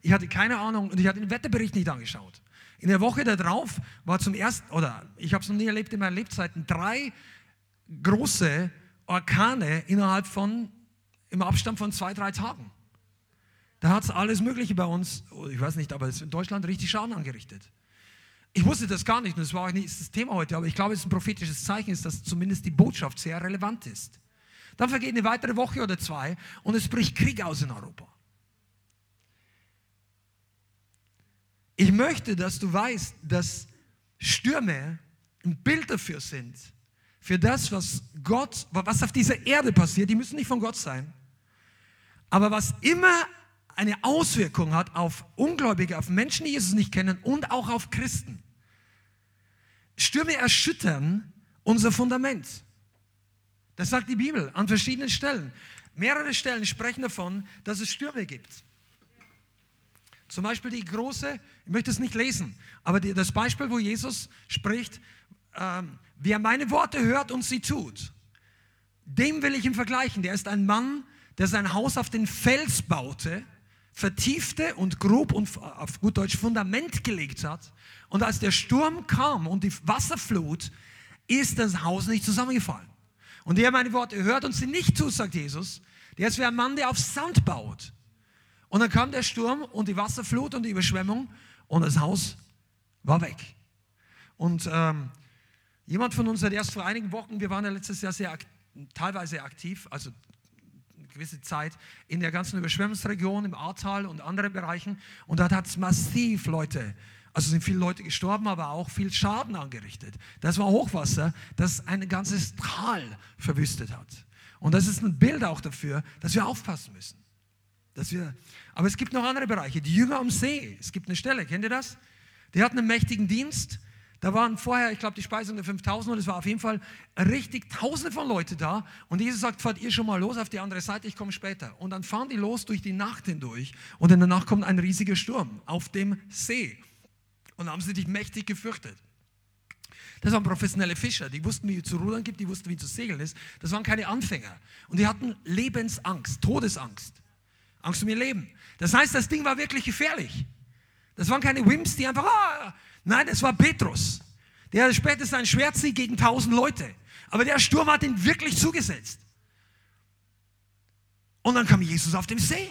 Speaker 2: Ich hatte keine Ahnung und ich hatte den Wetterbericht nicht angeschaut. In der Woche darauf war zum ersten, oder ich habe es noch nie erlebt in meinen Lebzeiten, drei große Orkane innerhalb von, im Abstand von zwei, drei Tagen. Da hat es alles Mögliche bei uns, ich weiß nicht, aber es ist in Deutschland richtig Schaden angerichtet. Ich wusste das gar nicht und das war auch nicht das Thema heute, aber ich glaube, es ist ein prophetisches Zeichen, dass zumindest die Botschaft sehr relevant ist. Dann vergeht eine weitere Woche oder zwei und es bricht Krieg aus in Europa. Ich möchte, dass du weißt, dass Stürme ein Bild dafür sind, für das, was Gott, was auf dieser Erde passiert. Die müssen nicht von Gott sein. Aber was immer eine Auswirkung hat auf Ungläubige, auf Menschen, die Jesus nicht kennen und auch auf Christen. Stürme erschüttern unser Fundament. Das sagt die Bibel an verschiedenen Stellen. Mehrere Stellen sprechen davon, dass es Stürme gibt. Zum Beispiel die große, ich möchte es nicht lesen, aber die, das Beispiel, wo Jesus spricht, ähm, wer meine Worte hört und sie tut, dem will ich ihn vergleichen. Der ist ein Mann, der sein Haus auf den Fels baute, vertiefte und grob und auf gut Deutsch Fundament gelegt hat. Und als der Sturm kam und die Wasserflut, ist das Haus nicht zusammengefallen. Und der meine Worte hört und sie nicht tut, sagt Jesus, der ist wie ein Mann, der auf Sand baut. Und dann kam der Sturm und die Wasserflut und die Überschwemmung und das Haus war weg. Und ähm, jemand von uns hat erst vor einigen Wochen, wir waren ja letztes Jahr sehr teilweise aktiv, also gewisse Zeit in der ganzen Überschwemmungsregion, im Ahrtal und anderen Bereichen. Und dort hat es massiv Leute also sind viele Leute gestorben, aber auch viel Schaden angerichtet. Das war Hochwasser, das ein ganzes Tal verwüstet hat. Und das ist ein Bild auch dafür, dass wir aufpassen müssen. Dass wir, aber es gibt noch andere Bereiche. Die Jünger am See. Es gibt eine Stelle, kennt ihr das? Die hatten einen mächtigen Dienst. Da waren vorher, ich glaube, die Speisung der 5000 und es war auf jeden Fall richtig tausende von Leuten da. Und Jesus sagt, fahrt ihr schon mal los auf die andere Seite, ich komme später. Und dann fahren die los durch die Nacht hindurch und in der Nacht kommt ein riesiger Sturm auf dem See. Und haben sie sich mächtig gefürchtet. Das waren professionelle Fischer, die wussten, wie es zu rudern gibt, die wussten, wie zu segeln ist. Das waren keine Anfänger. Und die hatten Lebensangst, Todesangst. Angst um ihr Leben. Das heißt, das Ding war wirklich gefährlich. Das waren keine Wimps, die einfach, ah, nein, das war Petrus. Der hatte später sein Schwert gegen tausend Leute. Aber der Sturm hat ihn wirklich zugesetzt. Und dann kam Jesus auf dem See.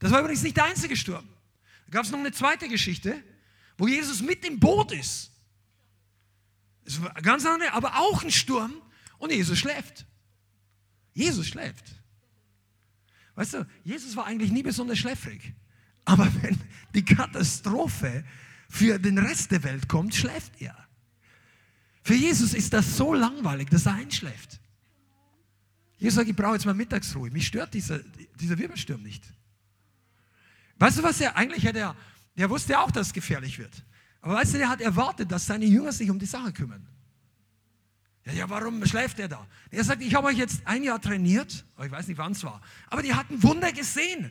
Speaker 2: Das war übrigens nicht der einzige Sturm. Da gab es noch eine zweite Geschichte, wo Jesus mit im Boot ist. Es war ganz andere, aber auch ein Sturm und Jesus schläft. Jesus schläft. Weißt du, Jesus war eigentlich nie besonders schläfrig. Aber <laughs> wenn die Katastrophe für den Rest der Welt kommt, schläft er. Für Jesus ist das so langweilig, dass er einschläft. Jesus sagt, ich brauche jetzt mal Mittagsruhe. Mich stört dieser, dieser Wirbelsturm nicht. Weißt du, was er eigentlich hätte? Er, der wusste auch, dass es gefährlich wird. Aber weißt du, der hat erwartet, dass seine Jünger sich um die Sache kümmern. Ja, ja warum schläft er da? Er sagt, ich habe euch jetzt ein Jahr trainiert, ich weiß nicht, wann es war, aber die hatten Wunder gesehen.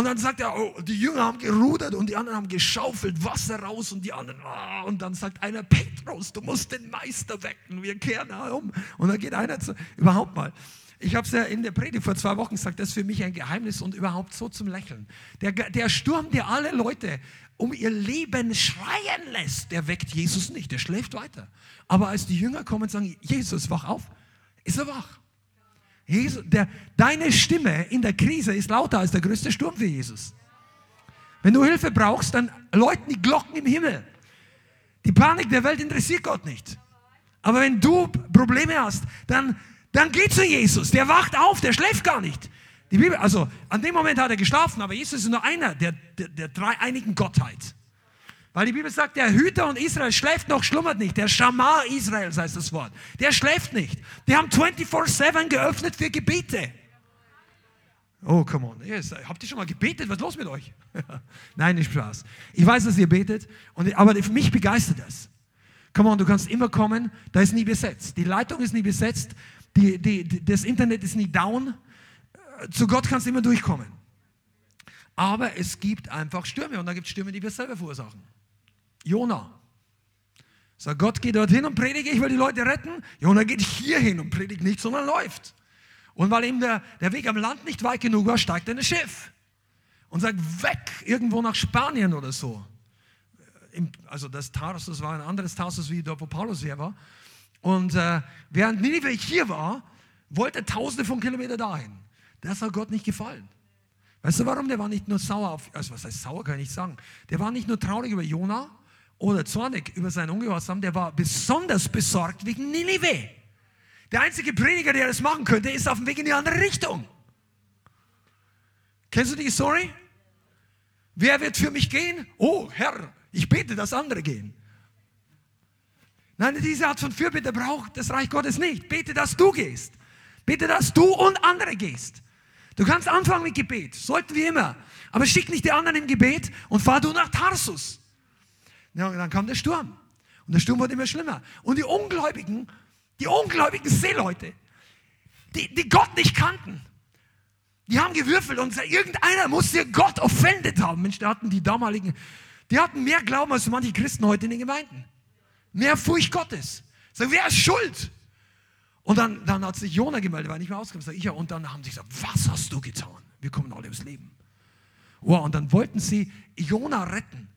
Speaker 2: Und dann sagt er, oh, die Jünger haben gerudert und die anderen haben geschaufelt Wasser raus und die anderen, oh, und dann sagt einer, Petrus, du musst den Meister wecken, wir kehren um. Und dann geht einer zu, überhaupt mal. Ich habe es ja in der Predigt vor zwei Wochen gesagt, das ist für mich ein Geheimnis und überhaupt so zum Lächeln. Der, der Sturm, der alle Leute um ihr Leben schreien lässt, der weckt Jesus nicht, der schläft weiter. Aber als die Jünger kommen und sagen, Jesus, wach auf, ist er wach. Jesus, der, deine Stimme in der Krise ist lauter als der größte Sturm für Jesus. Wenn du Hilfe brauchst, dann läuten die Glocken im Himmel. Die Panik der Welt interessiert Gott nicht. Aber wenn du Probleme hast, dann dann geh zu Jesus. Der wacht auf, der schläft gar nicht. Die Bibel, also an dem Moment hat er geschlafen, aber Jesus ist nur einer der, der, der dreieinigen Gottheit. Weil die Bibel sagt, der Hüter und Israel schläft noch, schlummert nicht. Der Schamar Israels heißt das Wort. Der schläft nicht. Die haben 24-7 geöffnet für Gebete. Oh, come on. Habt ihr schon mal gebetet? Was ist los mit euch? <laughs> Nein, nicht Spaß. Ich weiß, dass ihr betet, aber für mich begeistert das. Come on, du kannst immer kommen, da ist nie besetzt. Die Leitung ist nie besetzt. Die, die, das Internet ist nie down. Zu Gott kannst du immer durchkommen. Aber es gibt einfach Stürme und da gibt es Stürme, die wir selber verursachen. Jona. Sagt Gott, geh dorthin und predige, ich will die Leute retten. Jona geht hier hin und predigt nicht, sondern läuft. Und weil ihm der, der Weg am Land nicht weit genug war, steigt er in ein Schiff und sagt, weg, irgendwo nach Spanien oder so. Also das Tarsus war ein anderes Tarsus, wie dort, wo Paulus her war. Und äh, während Ninive hier war, wollte Tausende von Kilometern dahin. Das hat Gott nicht gefallen. Weißt du warum? Der war nicht nur sauer auf, also was heißt sauer, kann ich nicht sagen. Der war nicht nur traurig über Jona oder zornig über seinen Ungehorsam, der war besonders besorgt wegen Ninive. Der einzige Prediger, der das machen könnte, ist auf dem Weg in die andere Richtung. Kennst du die Story? Wer wird für mich gehen? Oh, Herr, ich bete, dass andere gehen. Nein, diese Art von Fürbitte braucht das Reich Gottes nicht. Bete, dass du gehst. Bete, dass du und andere gehst. Du kannst anfangen mit Gebet, sollten wir immer. Aber schick nicht die anderen im Gebet und fahr du nach Tarsus. Ja, dann kam der Sturm. Und der Sturm wurde immer schlimmer. Und die Ungläubigen, die ungläubigen Seeleute, die, die Gott nicht kannten, die haben gewürfelt und irgendeiner musste Gott offended haben. Mensch, da hatten die damaligen, die hatten mehr Glauben als manche Christen heute in den Gemeinden. Mehr Furcht Gottes. Sagen, wer ist schuld? Und dann, dann hat sich Jona gemeldet, weil er nicht mehr ausgekommen. Sag ich ja. Und dann haben sie gesagt, was hast du getan? Wir kommen alle ums Leben. Wow, und dann wollten sie Jona retten.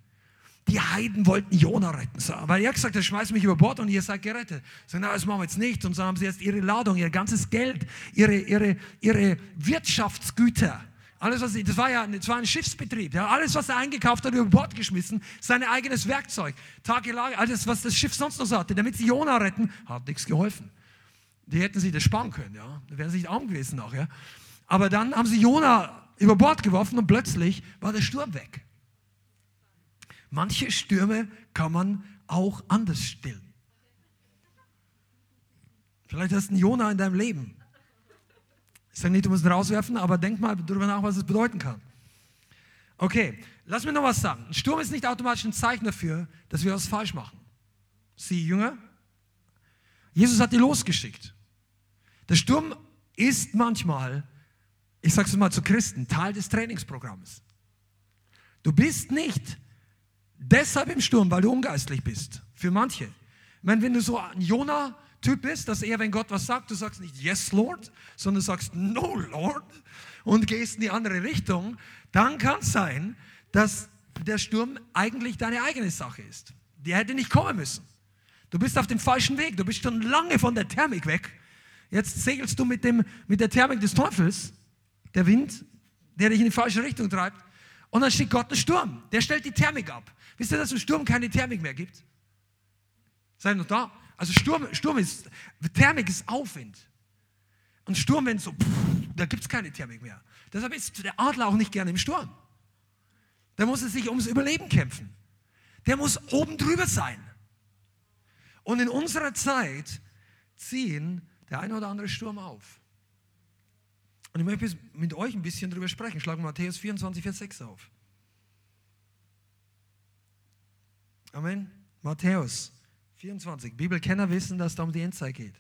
Speaker 2: Die Heiden wollten Jona retten. Weil er gesagt hat, schmeißt mich über Bord und ihr seid gerettet. Sagen, na, das machen wir jetzt nicht. Und so haben sie jetzt ihre Ladung, ihr ganzes Geld, ihre, ihre, ihre Wirtschaftsgüter. Alles, was, das war ja das war ein Schiffsbetrieb. Ja, alles, was er eingekauft hat, über Bord geschmissen. Sein eigenes Werkzeug. Tagelage, alles, was das Schiff sonst noch hatte, damit sie Jona retten, hat nichts geholfen. Die hätten sich das sparen können, ja. Da wären sie nicht arm gewesen nachher. Aber dann haben sie Jona über Bord geworfen und plötzlich war der Sturm weg. Manche Stürme kann man auch anders stillen. Vielleicht hast du einen Jona in deinem Leben. Ich sage nicht, du musst ihn rauswerfen, aber denk mal darüber nach, was es bedeuten kann. Okay, lass mir noch was sagen. Ein Sturm ist nicht automatisch ein Zeichen dafür, dass wir was falsch machen. Sie Jünger, Jesus hat die losgeschickt. Der Sturm ist manchmal, ich sage es mal zu Christen, Teil des Trainingsprogramms. Du bist nicht deshalb im Sturm, weil du ungeistlich bist. Für manche. Ich meine, wenn du so ein Jonah-Typ bist, dass eher, wenn Gott was sagt, du sagst nicht Yes, Lord, sondern du sagst No, Lord und gehst in die andere Richtung, dann kann es sein, dass der Sturm eigentlich deine eigene Sache ist. Der hätte nicht kommen müssen. Du bist auf dem falschen Weg. Du bist schon lange von der Thermik weg. Jetzt segelst du mit, dem, mit der Thermik des Teufels, der Wind, der dich in die falsche Richtung treibt. Und dann steht Gott ein Sturm. Der stellt die Thermik ab. Wisst ihr, dass im Sturm keine Thermik mehr gibt? Seid noch da? Also Sturm, Sturm ist, Thermik ist Aufwind. Und Sturm, wenn so, pff, da gibt es keine Thermik mehr. Deshalb ist der Adler auch nicht gerne im Sturm. Da muss er sich ums Überleben kämpfen. Der muss oben drüber sein. Und in unserer Zeit ziehen der eine oder andere Sturm auf. Und ich möchte mit euch ein bisschen darüber sprechen. Schlagen Matthäus 24, Vers 6 auf. Amen. Matthäus 24. Bibelkenner wissen, dass es da um die Endzeit geht.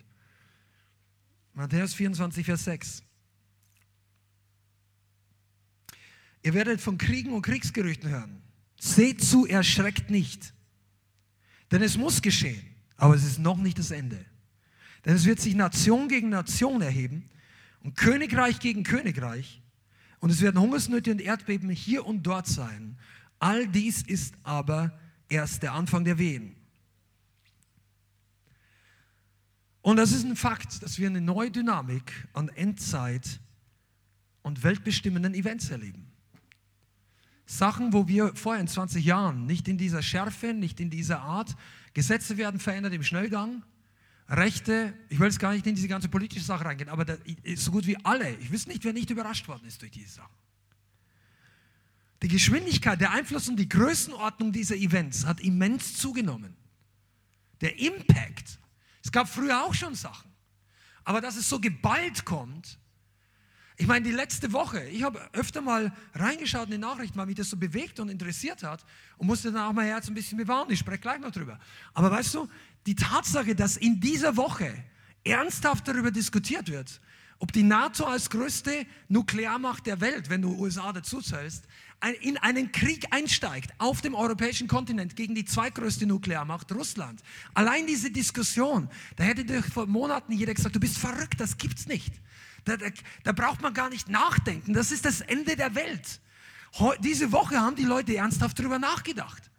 Speaker 2: Matthäus 24, Vers 6. Ihr werdet von Kriegen und Kriegsgerüchten hören. Seht zu, erschreckt nicht. Denn es muss geschehen. Aber es ist noch nicht das Ende. Denn es wird sich Nation gegen Nation erheben und Königreich gegen Königreich. Und es werden Hungersnöte und Erdbeben hier und dort sein. All dies ist aber erst der Anfang der Wehen. Und das ist ein Fakt, dass wir eine neue Dynamik an Endzeit und weltbestimmenden Events erleben. Sachen, wo wir vorher in 20 Jahren nicht in dieser Schärfe, nicht in dieser Art Gesetze werden verändert im Schnellgang. Rechte, ich will jetzt gar nicht in diese ganze politische Sache reingehen, aber da, so gut wie alle, ich weiß nicht, wer nicht überrascht worden ist durch diese Sachen. Die Geschwindigkeit, der Einfluss und die Größenordnung dieser Events hat immens zugenommen. Der Impact. Es gab früher auch schon Sachen. Aber dass es so geballt kommt, ich meine, die letzte Woche, ich habe öfter mal reingeschaut in die Nachrichten, weil mich das so bewegt und interessiert hat und musste dann auch mein Herz ein bisschen bewahren. Ich spreche gleich noch drüber. Aber weißt du, die Tatsache, dass in dieser Woche ernsthaft darüber diskutiert wird, ob die NATO als größte Nuklearmacht der Welt, wenn du USA dazu zählst, in einen Krieg einsteigt auf dem europäischen Kontinent gegen die zweitgrößte Nuklearmacht Russland. Allein diese Diskussion, da hätte vor Monaten jeder gesagt, du bist verrückt, das gibt's nicht. Da, da, da braucht man gar nicht nachdenken. Das ist das Ende der Welt. Diese Woche haben die Leute ernsthaft darüber nachgedacht.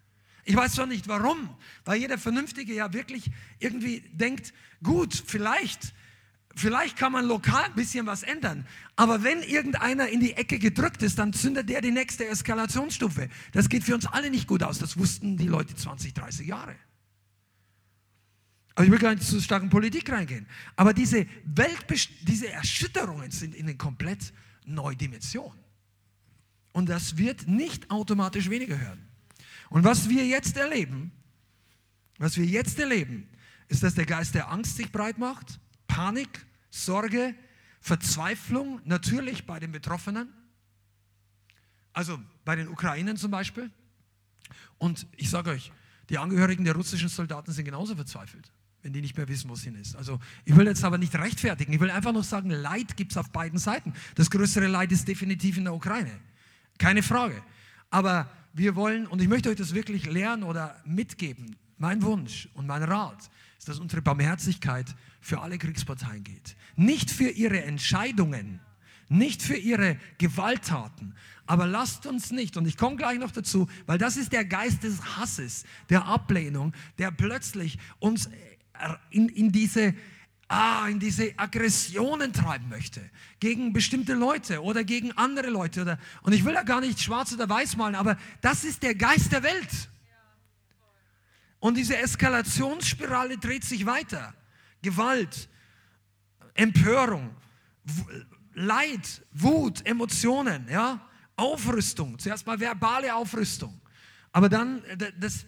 Speaker 2: Ich weiß zwar nicht warum, weil jeder Vernünftige ja wirklich irgendwie denkt, gut, vielleicht, vielleicht kann man lokal ein bisschen was ändern. Aber wenn irgendeiner in die Ecke gedrückt ist, dann zündet der die nächste Eskalationsstufe. Das geht für uns alle nicht gut aus. Das wussten die Leute 20, 30 Jahre. Aber ich will gar nicht zu stark in Politik reingehen. Aber diese, Welt, diese Erschütterungen sind in eine komplett neue Dimension. Und das wird nicht automatisch weniger hören. Und was wir jetzt erleben, was wir jetzt erleben, ist, dass der Geist der Angst sich breit macht, Panik, Sorge, Verzweiflung, natürlich bei den Betroffenen, also bei den Ukrainern zum Beispiel. Und ich sage euch, die Angehörigen der russischen Soldaten sind genauso verzweifelt, wenn die nicht mehr wissen, wo es hin ist. Also ich will jetzt aber nicht rechtfertigen, ich will einfach nur sagen, Leid gibt es auf beiden Seiten. Das größere Leid ist definitiv in der Ukraine, keine Frage. Aber wir wollen, und ich möchte euch das wirklich lernen oder mitgeben, mein Wunsch und mein Rat ist, dass unsere Barmherzigkeit für alle Kriegsparteien geht. Nicht für ihre Entscheidungen, nicht für ihre Gewalttaten. Aber lasst uns nicht, und ich komme gleich noch dazu, weil das ist der Geist des Hasses, der Ablehnung, der plötzlich uns in, in diese ah, in diese Aggressionen treiben möchte gegen bestimmte Leute oder gegen andere Leute. Oder, und ich will da gar nicht schwarz oder weiß malen, aber das ist der Geist der Welt. Und diese Eskalationsspirale dreht sich weiter. Gewalt, Empörung, Leid, Wut, Emotionen, ja, Aufrüstung. Zuerst mal verbale Aufrüstung. Aber dann, das,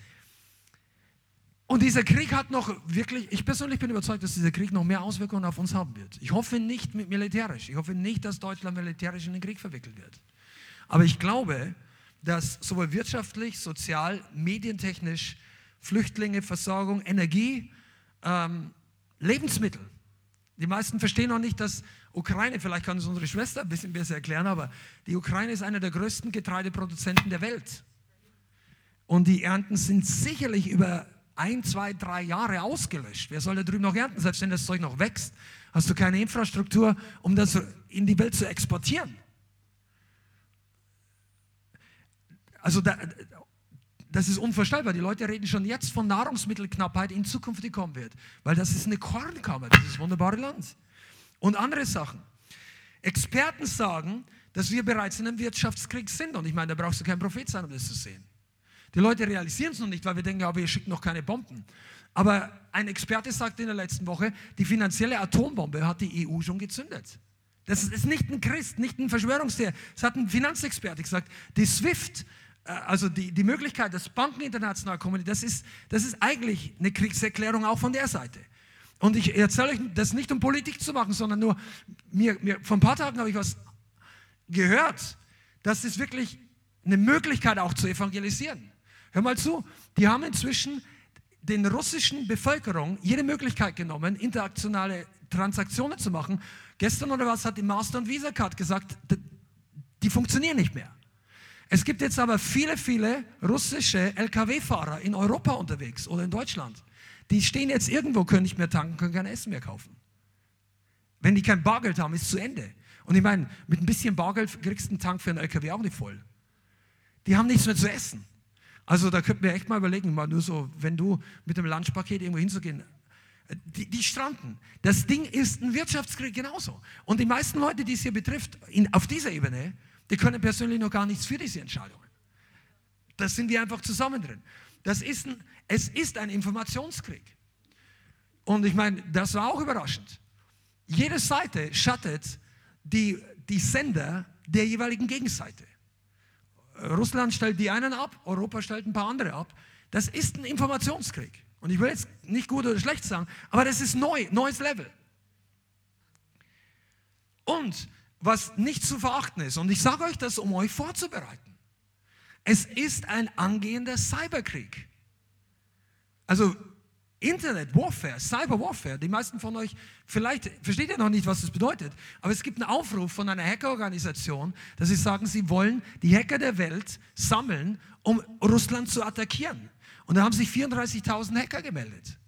Speaker 2: und dieser Krieg hat noch wirklich, ich persönlich bin überzeugt, dass dieser Krieg noch mehr Auswirkungen auf uns haben wird. Ich hoffe nicht mit militärisch. Ich hoffe nicht, dass Deutschland militärisch in den Krieg verwickelt wird. Aber ich glaube, dass sowohl wirtschaftlich, sozial, medientechnisch, Flüchtlinge, Versorgung, Energie, ähm, Lebensmittel. Die meisten verstehen noch nicht, dass Ukraine, vielleicht kann es unsere Schwester ein bisschen besser erklären, aber die Ukraine ist einer der größten Getreideproduzenten der Welt. Und die Ernten sind sicherlich über ein, zwei, drei Jahre ausgelöscht. Wer soll da drüben noch ernten? Selbst wenn das Zeug noch wächst, hast du keine Infrastruktur, um das in die Welt zu exportieren. Also da, das ist unvorstellbar. Die Leute reden schon jetzt von Nahrungsmittelknappheit in Zukunft, die kommen wird. Weil das ist eine Kornkammer, dieses wunderbare Land. Und andere Sachen. Experten sagen, dass wir bereits in einem Wirtschaftskrieg sind. Und ich meine, da brauchst du kein Prophet sein, um das zu sehen. Die Leute realisieren es noch nicht, weil wir denken, ja, wir schicken noch keine Bomben. Aber ein Experte sagte in der letzten Woche, die finanzielle Atombombe hat die EU schon gezündet. Das ist nicht ein Christ, nicht ein Verschwörungstheer. Das hat ein Finanzexperte gesagt. Die SWIFT, also die, die Möglichkeit, dass Banken international kommen, das ist, das ist eigentlich eine Kriegserklärung auch von der Seite. Und ich erzähle euch das nicht, um Politik zu machen, sondern nur, mir, mir, vor ein paar Tagen habe ich was gehört, dass es wirklich eine Möglichkeit auch zu evangelisieren. Hör mal zu, die haben inzwischen den russischen Bevölkerung jede Möglichkeit genommen, interaktionale Transaktionen zu machen. Gestern oder was hat die Master- und Visa-Card gesagt, die funktionieren nicht mehr. Es gibt jetzt aber viele, viele russische Lkw-Fahrer in Europa unterwegs oder in Deutschland. Die stehen jetzt irgendwo, können nicht mehr tanken, können kein Essen mehr kaufen. Wenn die kein Bargeld haben, ist es zu Ende. Und ich meine, mit ein bisschen Bargeld kriegst du einen Tank für einen LKW auch nicht voll. Die haben nichts mehr zu essen. Also da könnten wir echt mal überlegen, mal nur so, wenn du mit dem Lunchpaket irgendwo hinzugehen, die, die stranden. Das Ding ist ein Wirtschaftskrieg genauso. Und die meisten Leute, die es hier betrifft, in, auf dieser Ebene, die können persönlich noch gar nichts für diese Entscheidungen. Da sind wir einfach zusammen drin. Das ist ein, es ist ein Informationskrieg. Und ich meine, das war auch überraschend. Jede Seite schattet die, die Sender der jeweiligen Gegenseite. Russland stellt die einen ab, Europa stellt ein paar andere ab. Das ist ein Informationskrieg. Und ich will jetzt nicht gut oder schlecht sagen, aber das ist neu, neues Level. Und was nicht zu verachten ist, und ich sage euch das, um euch vorzubereiten, es ist ein angehender Cyberkrieg. Also Internet Warfare, Cyber Warfare, die meisten von euch, vielleicht versteht ihr noch nicht, was das bedeutet, aber es gibt einen Aufruf von einer Hackerorganisation, dass sie sagen, sie wollen die Hacker der Welt sammeln, um Russland zu attackieren. Und da haben sich 34.000 Hacker gemeldet.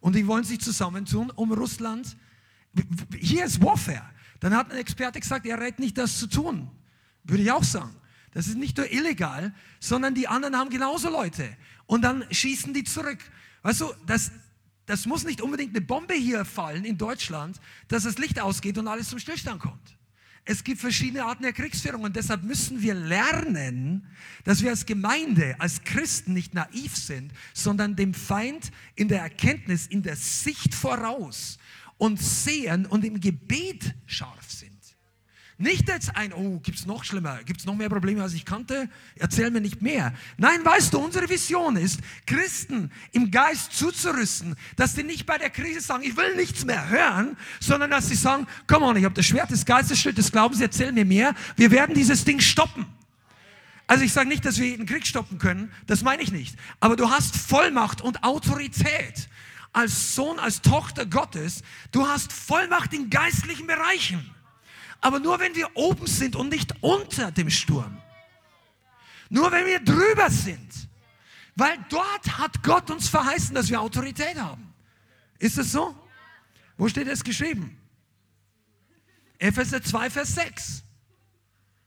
Speaker 2: Und die wollen sich zusammentun, um Russland, hier ist Warfare. Dann hat ein Experte gesagt, er rät nicht, das zu tun. Würde ich auch sagen. Das ist nicht nur illegal, sondern die anderen haben genauso Leute. Und dann schießen die zurück. Weißt du, das, das muss nicht unbedingt eine Bombe hier fallen in Deutschland, dass das Licht ausgeht und alles zum Stillstand kommt. Es gibt verschiedene Arten der Kriegsführung und deshalb müssen wir lernen, dass wir als Gemeinde, als Christen nicht naiv sind, sondern dem Feind in der Erkenntnis, in der Sicht voraus und sehen und im Gebet scharf sind. Nicht jetzt ein, oh, gibt es noch schlimmer, gibt es noch mehr Probleme, als ich kannte? Erzähl mir nicht mehr. Nein, weißt du, unsere Vision ist, Christen im Geist zuzurüsten, dass sie nicht bei der Krise sagen, ich will nichts mehr hören, sondern dass sie sagen, komm on, ich habe das Schwert des Geistes, Schild des Glaubens, erzähl mir mehr, wir werden dieses Ding stoppen. Also ich sage nicht, dass wir jeden Krieg stoppen können, das meine ich nicht. Aber du hast Vollmacht und Autorität als Sohn, als Tochter Gottes. Du hast Vollmacht in geistlichen Bereichen aber nur wenn wir oben sind und nicht unter dem Sturm. Nur wenn wir drüber sind. Weil dort hat Gott uns verheißen, dass wir Autorität haben. Ist es so? Wo steht es geschrieben? Epheser 2, Vers 6.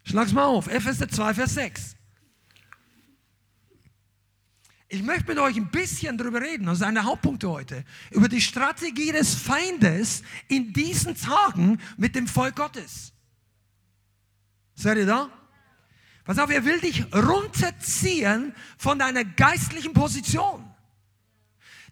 Speaker 2: Schlag's mal auf. Epheser 2, Vers 6. Ich möchte mit euch ein bisschen darüber reden, das ist einer der Hauptpunkte heute, über die Strategie des Feindes in diesen Tagen mit dem Volk Gottes. Seid ihr da? Pass auf, er will dich runterziehen von deiner geistlichen Position.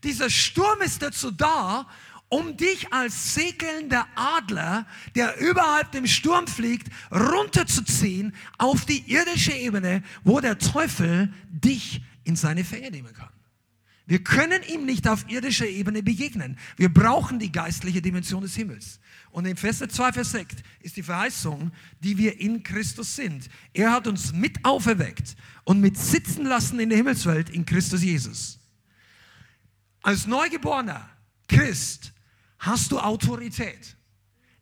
Speaker 2: Dieser Sturm ist dazu da, um dich als segelnder Adler, der überhalb dem Sturm fliegt, runterzuziehen auf die irdische Ebene, wo der Teufel dich in seine Fänge nehmen kann. Wir können ihm nicht auf irdischer Ebene begegnen. Wir brauchen die geistliche Dimension des Himmels. Und in Vers 2, Vers 6 ist die Verheißung, die wir in Christus sind. Er hat uns mit auferweckt und mit sitzen lassen in der Himmelswelt in Christus Jesus. Als Neugeborener Christ hast du Autorität.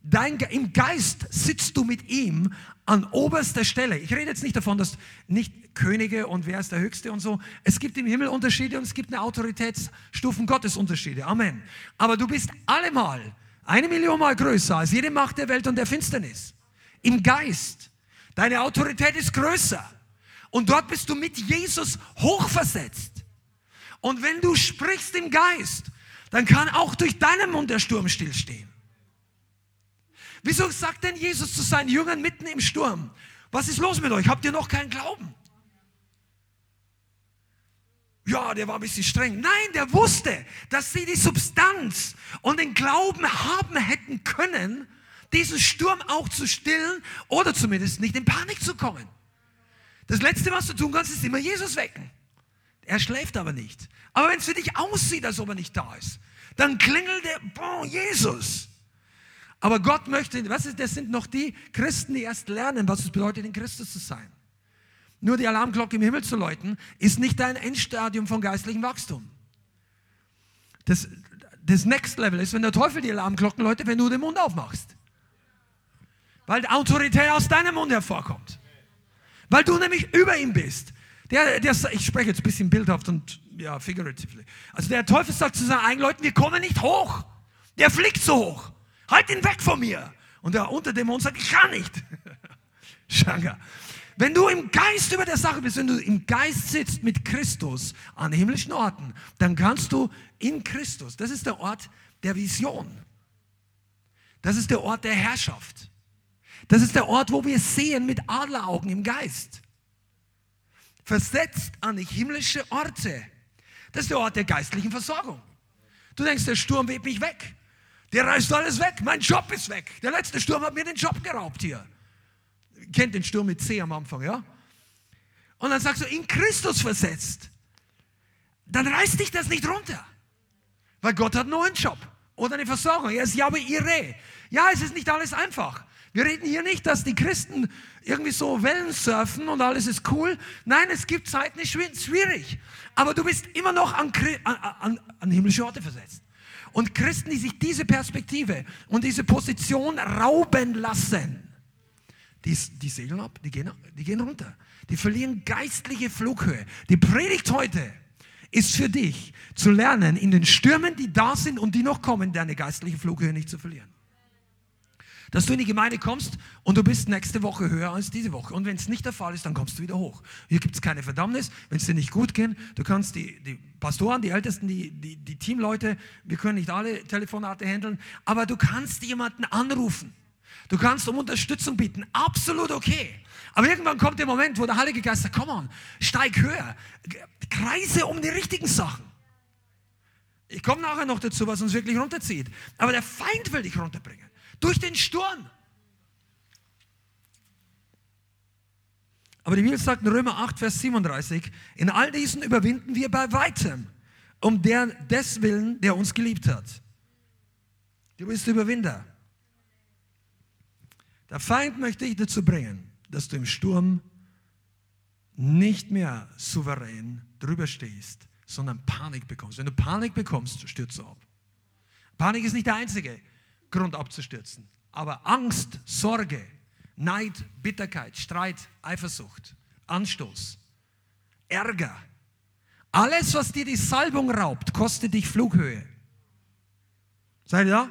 Speaker 2: Dein, Im Geist sitzt du mit ihm an oberster Stelle. Ich rede jetzt nicht davon, dass nicht Könige und wer ist der Höchste und so. Es gibt im Himmel Unterschiede und es gibt eine Autoritätsstufen Gottes Unterschiede. Amen. Aber du bist allemal eine Million Mal größer als jede Macht der Welt und der Finsternis. Im Geist. Deine Autorität ist größer. Und dort bist du mit Jesus hochversetzt. Und wenn du sprichst im Geist, dann kann auch durch deinen Mund der Sturm stillstehen. Wieso sagt denn Jesus zu seinen Jüngern mitten im Sturm, was ist los mit euch? Habt ihr noch keinen Glauben? Ja, der war ein bisschen streng. Nein, der wusste, dass sie die Substanz und den Glauben haben hätten können, diesen Sturm auch zu stillen oder zumindest nicht in Panik zu kommen. Das Letzte, was du tun kannst, ist immer Jesus wecken. Er schläft aber nicht. Aber wenn es für dich aussieht, als ob er nicht da ist, dann klingelt der, boah, Jesus. Aber Gott möchte, was ist, das sind noch die Christen, die erst lernen, was es bedeutet, in Christus zu sein. Nur die Alarmglocke im Himmel zu läuten, ist nicht dein Endstadium von geistlichem Wachstum. Das, das Next Level ist, wenn der Teufel die Alarmglocken läutet, wenn du den Mund aufmachst. Weil Autorität aus deinem Mund hervorkommt. Weil du nämlich über ihm bist. Der, der, ich spreche jetzt ein bisschen bildhaft und ja, figuratively. Also der Teufel sagt zu seinen eigenen Leuten, wir kommen nicht hoch. Der fliegt so hoch. Halt ihn weg von mir. Und der Unterdämon sagt, ich kann nicht. <laughs> Schanga. Wenn du im Geist über der Sache bist, wenn du im Geist sitzt mit Christus an himmlischen Orten, dann kannst du in Christus, das ist der Ort der Vision. Das ist der Ort der Herrschaft. Das ist der Ort, wo wir sehen mit Adleraugen im Geist. Versetzt an himmlische Orte. Das ist der Ort der geistlichen Versorgung. Du denkst, der Sturm weht mich weg. Der reißt alles weg. Mein Job ist weg. Der letzte Sturm hat mir den Job geraubt hier. Kennt den Sturm mit C am Anfang, ja? Und dann sagst du, in Christus versetzt. Dann reißt dich das nicht runter. Weil Gott hat nur einen Job oder eine Versorgung. Er ist Yahweh Ire. Ja, es ist nicht alles einfach. Wir reden hier nicht, dass die Christen irgendwie so Wellen surfen und alles ist cool. Nein, es gibt Zeiten, die schwierig. Aber du bist immer noch an, an, an himmlische Orte versetzt. Und Christen, die sich diese Perspektive und diese Position rauben lassen, die, die segeln ab, die gehen, die gehen runter. Die verlieren geistliche Flughöhe. Die Predigt heute ist für dich zu lernen, in den Stürmen, die da sind und die noch kommen, deine geistliche Flughöhe nicht zu verlieren. Dass du in die Gemeinde kommst und du bist nächste Woche höher als diese Woche. Und wenn es nicht der Fall ist, dann kommst du wieder hoch. Hier gibt es keine Verdammnis. Wenn es dir nicht gut geht, du kannst die, die Pastoren, die Ältesten, die, die, die Teamleute, wir können nicht alle Telefonate handeln, aber du kannst jemanden anrufen. Du kannst um Unterstützung bieten. Absolut okay. Aber irgendwann kommt der Moment, wo der Heilige Geist sagt, komm on, steig höher. Kreise um die richtigen Sachen. Ich komme nachher noch dazu, was uns wirklich runterzieht. Aber der Feind will dich runterbringen. Durch den Sturm. Aber die Bibel sagt in Römer 8, Vers 37, in all diesen überwinden wir bei weitem, um der, des Willen, der uns geliebt hat. Du bist Überwinder. Der Feind möchte dich dazu bringen, dass du im Sturm nicht mehr souverän drüber stehst, sondern Panik bekommst. Wenn du Panik bekommst, stürzt du ab. Panik ist nicht der einzige Grund abzustürzen. Aber Angst, Sorge, Neid, Bitterkeit, Streit, Eifersucht, Anstoß, Ärger, alles, was dir die Salbung raubt, kostet dich Flughöhe. Seid ihr da?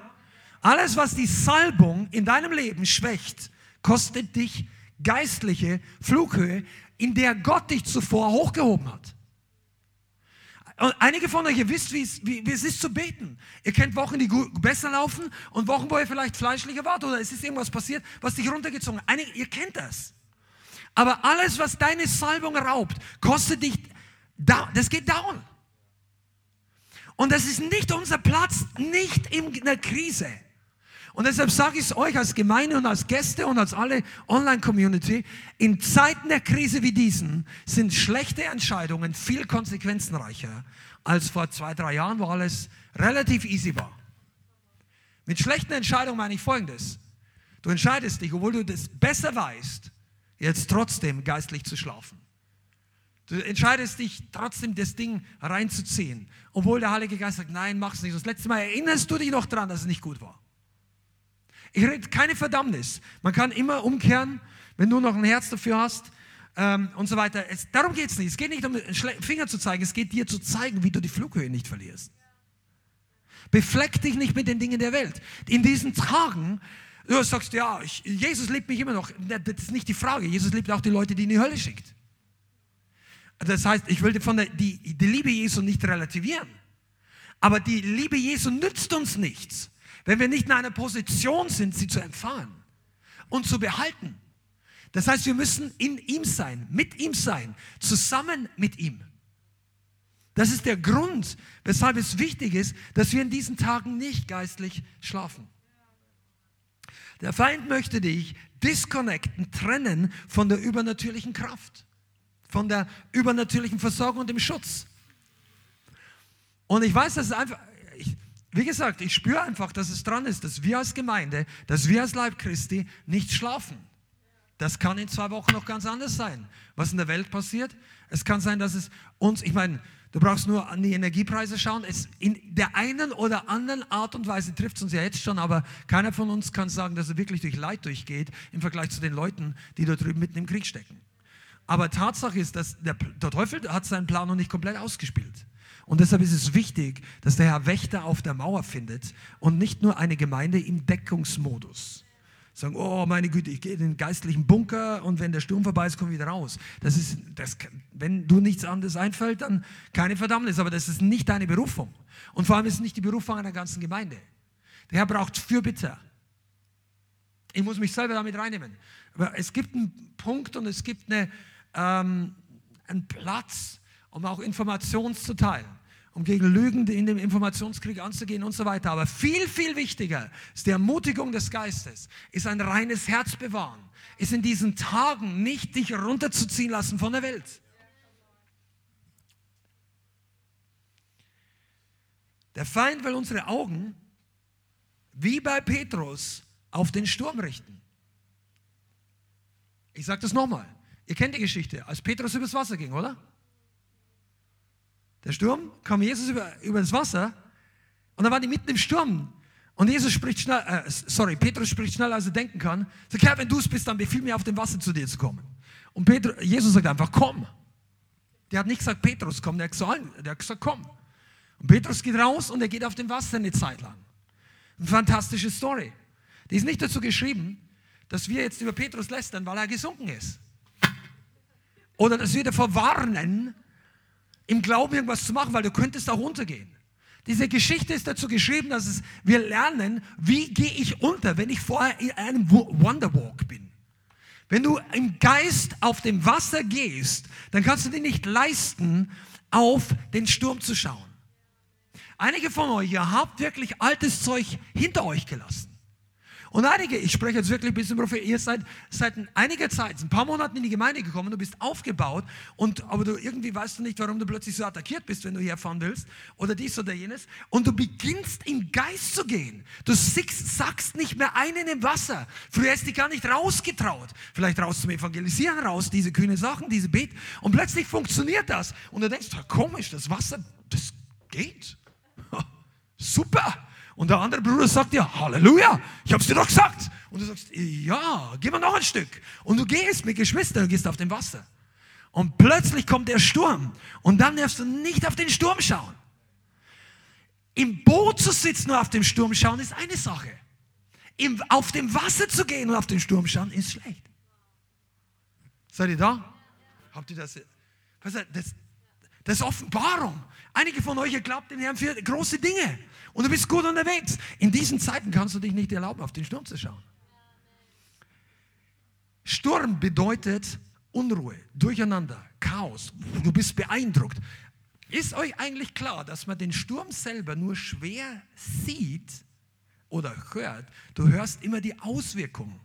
Speaker 2: Alles, was die Salbung in deinem Leben schwächt, kostet dich geistliche Flughöhe, in der Gott dich zuvor hochgehoben hat. Und einige von euch, ihr wisst, wie es, ist zu beten. Ihr kennt Wochen, die besser laufen und Wochen, wo ihr vielleicht fleischlicher wart oder es ist irgendwas passiert, was dich runtergezogen hat. Einige, ihr kennt das. Aber alles, was deine Salbung raubt, kostet dich, das geht down. Und das ist nicht unser Platz, nicht in der Krise. Und deshalb sage ich es euch als Gemeinde und als Gäste und als alle Online-Community, in Zeiten der Krise wie diesen sind schlechte Entscheidungen viel konsequenzenreicher als vor zwei, drei Jahren, wo alles relativ easy war. Mit schlechten Entscheidungen meine ich Folgendes. Du entscheidest dich, obwohl du das besser weißt, jetzt trotzdem geistlich zu schlafen. Du entscheidest dich trotzdem, das Ding reinzuziehen, obwohl der Heilige Geist sagt, nein, mach's nicht. Das letzte Mal erinnerst du dich noch dran, dass es nicht gut war. Ich rede keine Verdammnis. Man kann immer umkehren, wenn du noch ein Herz dafür hast ähm, und so weiter. Es, darum geht es nicht. Es geht nicht um einen Finger zu zeigen, es geht dir zu zeigen, wie du die Flughöhe nicht verlierst. Befleck dich nicht mit den Dingen der Welt. In diesen Tagen, du sagst, ja, ich, Jesus liebt mich immer noch. Das ist nicht die Frage. Jesus liebt auch die Leute, die in die Hölle schickt. Das heißt, ich will von der, die, die Liebe Jesu nicht relativieren. Aber die Liebe Jesu nützt uns nichts, wenn wir nicht in einer Position sind, sie zu empfangen und zu behalten. Das heißt, wir müssen in ihm sein, mit ihm sein, zusammen mit ihm. Das ist der Grund, weshalb es wichtig ist, dass wir in diesen Tagen nicht geistlich schlafen. Der Feind möchte dich disconnecten, trennen von der übernatürlichen Kraft, von der übernatürlichen Versorgung und dem Schutz. Und ich weiß, dass es einfach, wie gesagt, ich spüre einfach, dass es dran ist, dass wir als Gemeinde, dass wir als Leib Christi nicht schlafen. Das kann in zwei Wochen noch ganz anders sein. Was in der Welt passiert, es kann sein, dass es uns, ich meine, du brauchst nur an die Energiepreise schauen. Es in der einen oder anderen Art und Weise trifft es uns ja jetzt schon, aber keiner von uns kann sagen, dass er wirklich durch Leid durchgeht im Vergleich zu den Leuten, die da drüben mitten im Krieg stecken. Aber Tatsache ist, dass der, der Teufel hat seinen Plan noch nicht komplett ausgespielt. Und deshalb ist es wichtig, dass der Herr Wächter auf der Mauer findet und nicht nur eine Gemeinde im Deckungsmodus. Sagen, oh meine Güte, ich gehe in den geistlichen Bunker und wenn der Sturm vorbei ist, komme ich wieder raus. Das ist, das, wenn du nichts anderes einfällt, dann keine Verdammnis, aber das ist nicht deine Berufung. Und vor allem ist es nicht die Berufung einer ganzen Gemeinde. Der Herr braucht Fürbitter. Ich muss mich selber damit reinnehmen. Aber es gibt einen Punkt und es gibt eine, ähm, einen Platz, um auch Informationen zu teilen um gegen Lügen in dem Informationskrieg anzugehen und so weiter. Aber viel, viel wichtiger ist die Ermutigung des Geistes, ist ein reines Herz bewahren, ist in diesen Tagen nicht dich runterzuziehen lassen von der Welt. Der Feind will unsere Augen, wie bei Petrus, auf den Sturm richten. Ich sage das nochmal. Ihr kennt die Geschichte, als Petrus übers Wasser ging, oder? Der Sturm kam Jesus über, über das Wasser und dann waren die mitten im Sturm. Und Jesus spricht schnell, äh, sorry, Petrus spricht schneller, als er denken kann. Sagt, Herr, wenn du es bist, dann befiehl mir auf dem Wasser zu dir zu kommen. Und Petrus, Jesus sagt einfach, komm. Der hat nicht gesagt, Petrus, komm, der hat gesagt, der hat gesagt komm. Und Petrus geht raus und er geht auf dem Wasser eine Zeit lang. Eine fantastische Story. Die ist nicht dazu geschrieben, dass wir jetzt über Petrus lästern, weil er gesunken ist. Oder dass wir davor warnen, im Glauben irgendwas zu machen, weil du könntest auch untergehen. Diese Geschichte ist dazu geschrieben, dass es, wir lernen, wie gehe ich unter, wenn ich vorher in einem Wonderwalk bin. Wenn du im Geist auf dem Wasser gehst, dann kannst du dir nicht leisten, auf den Sturm zu schauen. Einige von euch, ihr habt wirklich altes Zeug hinter euch gelassen. Und einige, ich spreche jetzt wirklich ein bisschen Prophet, ihr seid seit einiger Zeit, ein paar Monaten in die Gemeinde gekommen, du bist aufgebaut, und, aber du irgendwie weißt du nicht, warum du plötzlich so attackiert bist, wenn du hier fahren willst, oder dies oder jenes, und du beginnst im Geist zu gehen. Du sagst nicht mehr einen im Wasser. Früher hast du dich gar nicht rausgetraut. Vielleicht raus zum Evangelisieren raus, diese kühne Sachen, diese Bet, und plötzlich funktioniert das. Und du denkst, komisch, das Wasser, das geht. <laughs> Super. Und der andere Bruder sagt dir, Halleluja, ich habe es dir doch gesagt. Und du sagst, ja, gib mir noch ein Stück. Und du gehst mit Geschwistern und gehst auf dem Wasser. Und plötzlich kommt der Sturm. Und dann darfst du nicht auf den Sturm schauen. Im Boot zu sitzen und auf den Sturm schauen ist eine Sache. Im, auf dem Wasser zu gehen und auf den Sturm schauen ist schlecht. Seid ihr da? Habt ihr das? Das, das ist Offenbarung. Einige von euch, ihr glaubt den Herrn für große Dinge. Und du bist gut unterwegs. In diesen Zeiten kannst du dich nicht erlauben, auf den Sturm zu schauen. Sturm bedeutet Unruhe, Durcheinander, Chaos. Du bist beeindruckt. Ist euch eigentlich klar, dass man den Sturm selber nur schwer sieht oder hört? Du hörst immer die Auswirkungen.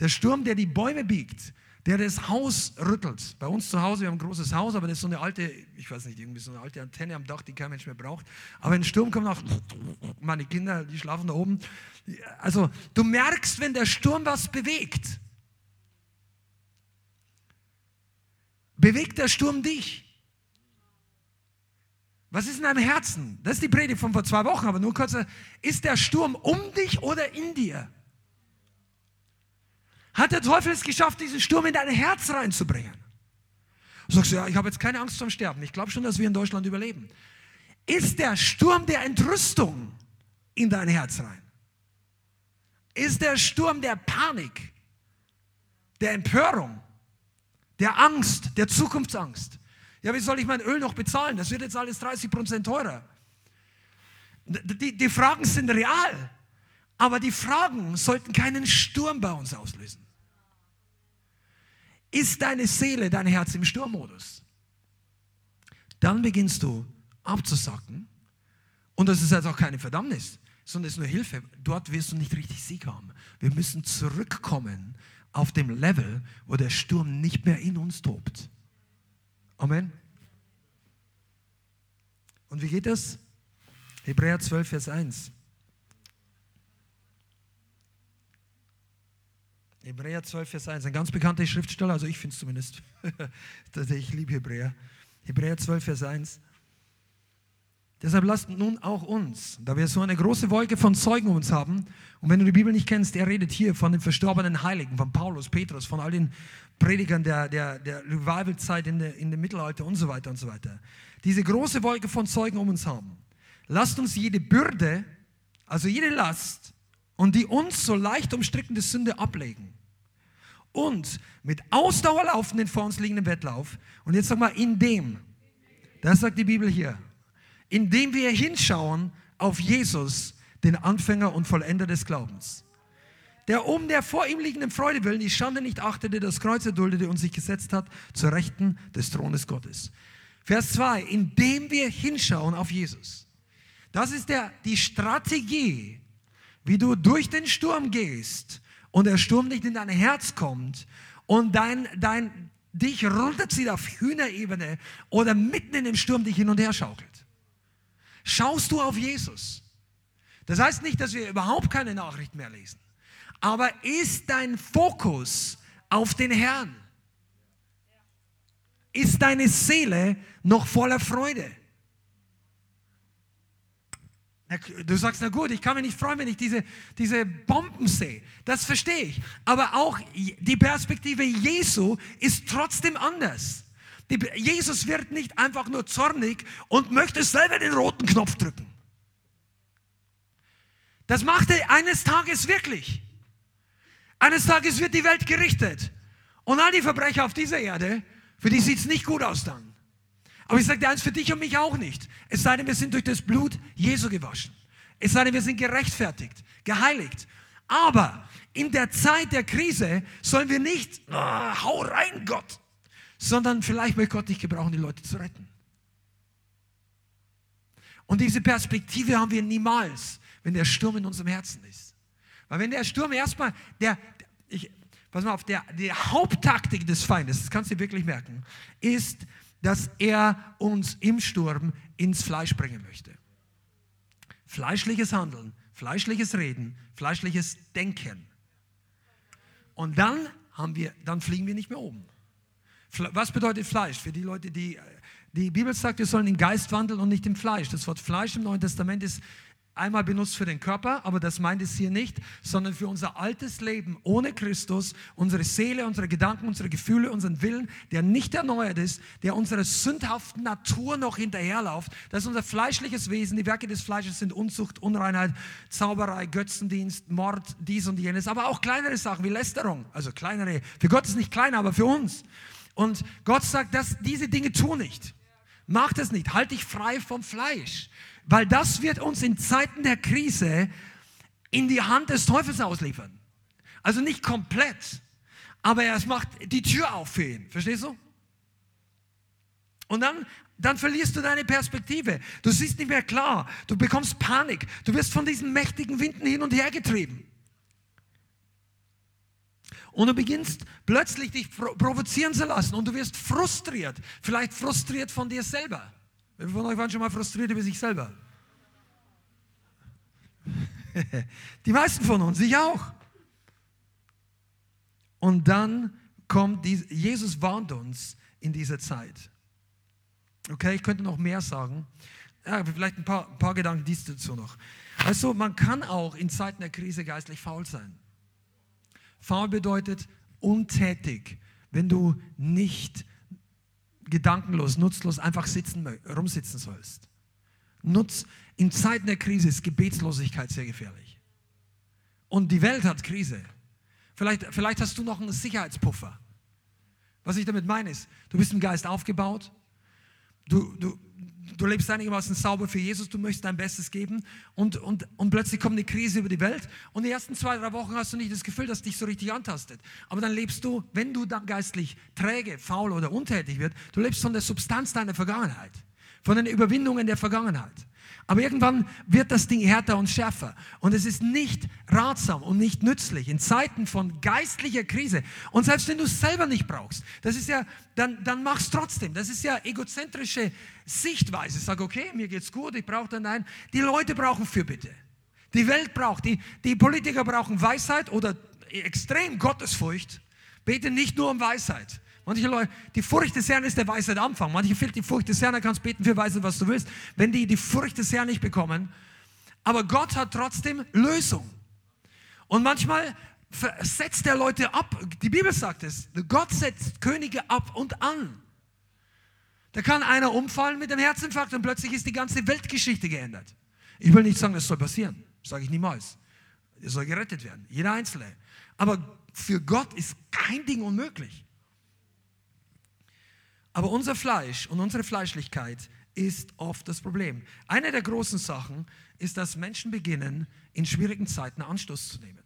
Speaker 2: Der Sturm, der die Bäume biegt, der das Haus rüttelt. Bei uns zu Hause, wir haben ein großes Haus, aber das ist so eine alte, ich weiß nicht, irgendwie so eine alte Antenne am Dach, die kein Mensch mehr braucht. Aber wenn ein Sturm kommt, auch meine Kinder, die schlafen da oben. Also du merkst, wenn der Sturm was bewegt. Bewegt der Sturm dich? Was ist in deinem Herzen? Das ist die Predigt von vor zwei Wochen, aber nur kurz. Ist der Sturm um dich oder in dir? Hat der Teufel es geschafft, diesen Sturm in dein Herz reinzubringen. Du sagst, ja, ich habe jetzt keine Angst zum Sterben. Ich glaube schon, dass wir in Deutschland überleben. Ist der Sturm der Entrüstung in dein Herz rein? Ist der Sturm der Panik, der Empörung, der Angst, der Zukunftsangst? Ja, wie soll ich mein Öl noch bezahlen? Das wird jetzt alles 30 Prozent teurer. Die, die Fragen sind real, aber die Fragen sollten keinen Sturm bei uns auslösen. Ist deine Seele, dein Herz im Sturmmodus? Dann beginnst du abzusacken. Und das ist jetzt auch keine Verdammnis, sondern es ist nur Hilfe. Dort wirst du nicht richtig Sieg haben. Wir müssen zurückkommen auf dem Level, wo der Sturm nicht mehr in uns tobt. Amen. Und wie geht das? Hebräer 12, Vers 1. Hebräer 12, Vers 1, ein ganz bekannter Schriftsteller, also ich finde es zumindest. <laughs> ich liebe Hebräer. Hebräer 12, Vers 1. Deshalb lasst nun auch uns, da wir so eine große Wolke von Zeugen um uns haben, und wenn du die Bibel nicht kennst, er redet hier von den verstorbenen Heiligen, von Paulus, Petrus, von all den Predigern der, der, der Revival-Zeit in, der, in dem Mittelalter und so weiter und so weiter. Diese große Wolke von Zeugen um uns haben. Lasst uns jede Bürde, also jede Last und die uns so leicht umstrickende Sünde ablegen und mit Ausdauer laufen den vor uns liegenden Wettlauf. Und jetzt sag mal, in dem, das sagt die Bibel hier, indem wir hinschauen auf Jesus, den Anfänger und Vollender des Glaubens, der um der vor ihm liegenden Freude willen die Schande nicht achtete, das Kreuz erduldete und sich gesetzt hat zur Rechten des Thrones Gottes. Vers 2, indem wir hinschauen auf Jesus. Das ist der, die Strategie, wie du durch den Sturm gehst und der Sturm nicht in dein Herz kommt und dein, dein, dich runterzieht auf Hühnerebene oder mitten in dem Sturm dich hin und her schaukelt. Schaust du auf Jesus? Das heißt nicht, dass wir überhaupt keine Nachricht mehr lesen. Aber ist dein Fokus auf den Herrn? Ist deine Seele noch voller Freude? Du sagst, na gut, ich kann mich nicht freuen, wenn ich diese, diese Bomben sehe. Das verstehe ich. Aber auch die Perspektive Jesu ist trotzdem anders. Die, Jesus wird nicht einfach nur zornig und möchte selber den roten Knopf drücken. Das macht er eines Tages wirklich. Eines Tages wird die Welt gerichtet. Und all die Verbrecher auf dieser Erde, für die sieht es nicht gut aus dann. Aber ich sage dir eins, für dich und mich auch nicht. Es sei denn, wir sind durch das Blut Jesu gewaschen. Es sei denn, wir sind gerechtfertigt, geheiligt. Aber in der Zeit der Krise sollen wir nicht, oh, hau rein Gott, sondern vielleicht will Gott dich gebrauchen, die Leute zu retten. Und diese Perspektive haben wir niemals, wenn der Sturm in unserem Herzen ist. Weil wenn der Sturm erstmal, der, ich, pass mal auf, der, die Haupttaktik des Feindes, das kannst du dir wirklich merken, ist, dass er uns im Sturm ins Fleisch bringen möchte. Fleischliches Handeln, fleischliches Reden, fleischliches Denken. Und dann haben wir, dann fliegen wir nicht mehr oben. Was bedeutet Fleisch? Für die Leute, die die Bibel sagt, wir sollen im Geist wandeln und nicht im Fleisch. Das Wort Fleisch im Neuen Testament ist einmal benutzt für den Körper, aber das meint es hier nicht, sondern für unser altes Leben ohne Christus, unsere Seele, unsere Gedanken, unsere Gefühle, unseren Willen, der nicht erneuert ist, der unserer sündhaften Natur noch hinterherläuft. Das ist unser fleischliches Wesen. Die Werke des Fleisches sind Unzucht, Unreinheit, Zauberei, Götzendienst, Mord, dies und jenes, aber auch kleinere Sachen wie Lästerung. Also kleinere, für Gott ist nicht klein, aber für uns. Und Gott sagt, dass diese Dinge tun nicht. Mach das nicht. Halt dich frei vom Fleisch. Weil das wird uns in Zeiten der Krise in die Hand des Teufels ausliefern. Also nicht komplett, aber er macht die Tür auf für ihn. Verstehst du? Und dann, dann verlierst du deine Perspektive. Du siehst nicht mehr klar. Du bekommst Panik. Du wirst von diesen mächtigen Winden hin und her getrieben. Und du beginnst plötzlich dich provozieren zu lassen und du wirst frustriert. Vielleicht frustriert von dir selber. Wer von euch waren schon mal frustriert über sich selber? <laughs> Die meisten von uns, ich auch. Und dann kommt die, Jesus warnt uns in dieser Zeit. Okay, ich könnte noch mehr sagen. Ja, vielleicht ein paar, ein paar Gedanken dies dazu noch. Also man kann auch in Zeiten der Krise geistlich faul sein. Faul bedeutet untätig, wenn du nicht gedankenlos, nutzlos einfach sitzen, rumsitzen sollst. Nutz, in Zeiten der Krise ist Gebetslosigkeit sehr gefährlich. Und die Welt hat Krise. Vielleicht, vielleicht hast du noch einen Sicherheitspuffer. Was ich damit meine ist, du bist im Geist aufgebaut, du, du, du lebst einigermaßen sauber für Jesus, du möchtest dein Bestes geben und, und, und plötzlich kommt eine Krise über die Welt und die ersten zwei, drei Wochen hast du nicht das Gefühl, dass dich so richtig antastet. Aber dann lebst du, wenn du dann geistlich träge, faul oder untätig wird, du lebst von der Substanz deiner Vergangenheit, von den Überwindungen der Vergangenheit. Aber irgendwann wird das Ding härter und schärfer. Und es ist nicht ratsam und nicht nützlich in Zeiten von geistlicher Krise. Und selbst wenn du es selber nicht brauchst, das ist ja, dann, dann mach's trotzdem. Das ist ja egozentrische Sichtweise. Sag, okay, mir geht's gut, ich brauche dann nein. Die Leute brauchen Fürbitte. Die Welt braucht, die, die Politiker brauchen Weisheit oder extrem Gottesfurcht. Bete nicht nur um Weisheit. Manche Leute, die Furcht des Herrn ist der Weisheit Anfang. Manche fehlt die Furcht des Herrn, dann kannst beten für Weisheit, was du willst. Wenn die die Furcht des Herrn nicht bekommen, aber Gott hat trotzdem Lösung. Und manchmal setzt der Leute ab. Die Bibel sagt es. Gott setzt Könige ab und an. Da kann einer umfallen mit dem Herzinfarkt und plötzlich ist die ganze Weltgeschichte geändert. Ich will nicht sagen, das soll passieren. Sage ich niemals. Er soll gerettet werden. Jeder Einzelne. Aber für Gott ist kein Ding unmöglich. Aber unser Fleisch und unsere Fleischlichkeit ist oft das Problem. Eine der großen Sachen ist, dass Menschen beginnen, in schwierigen Zeiten Anstoß zu nehmen.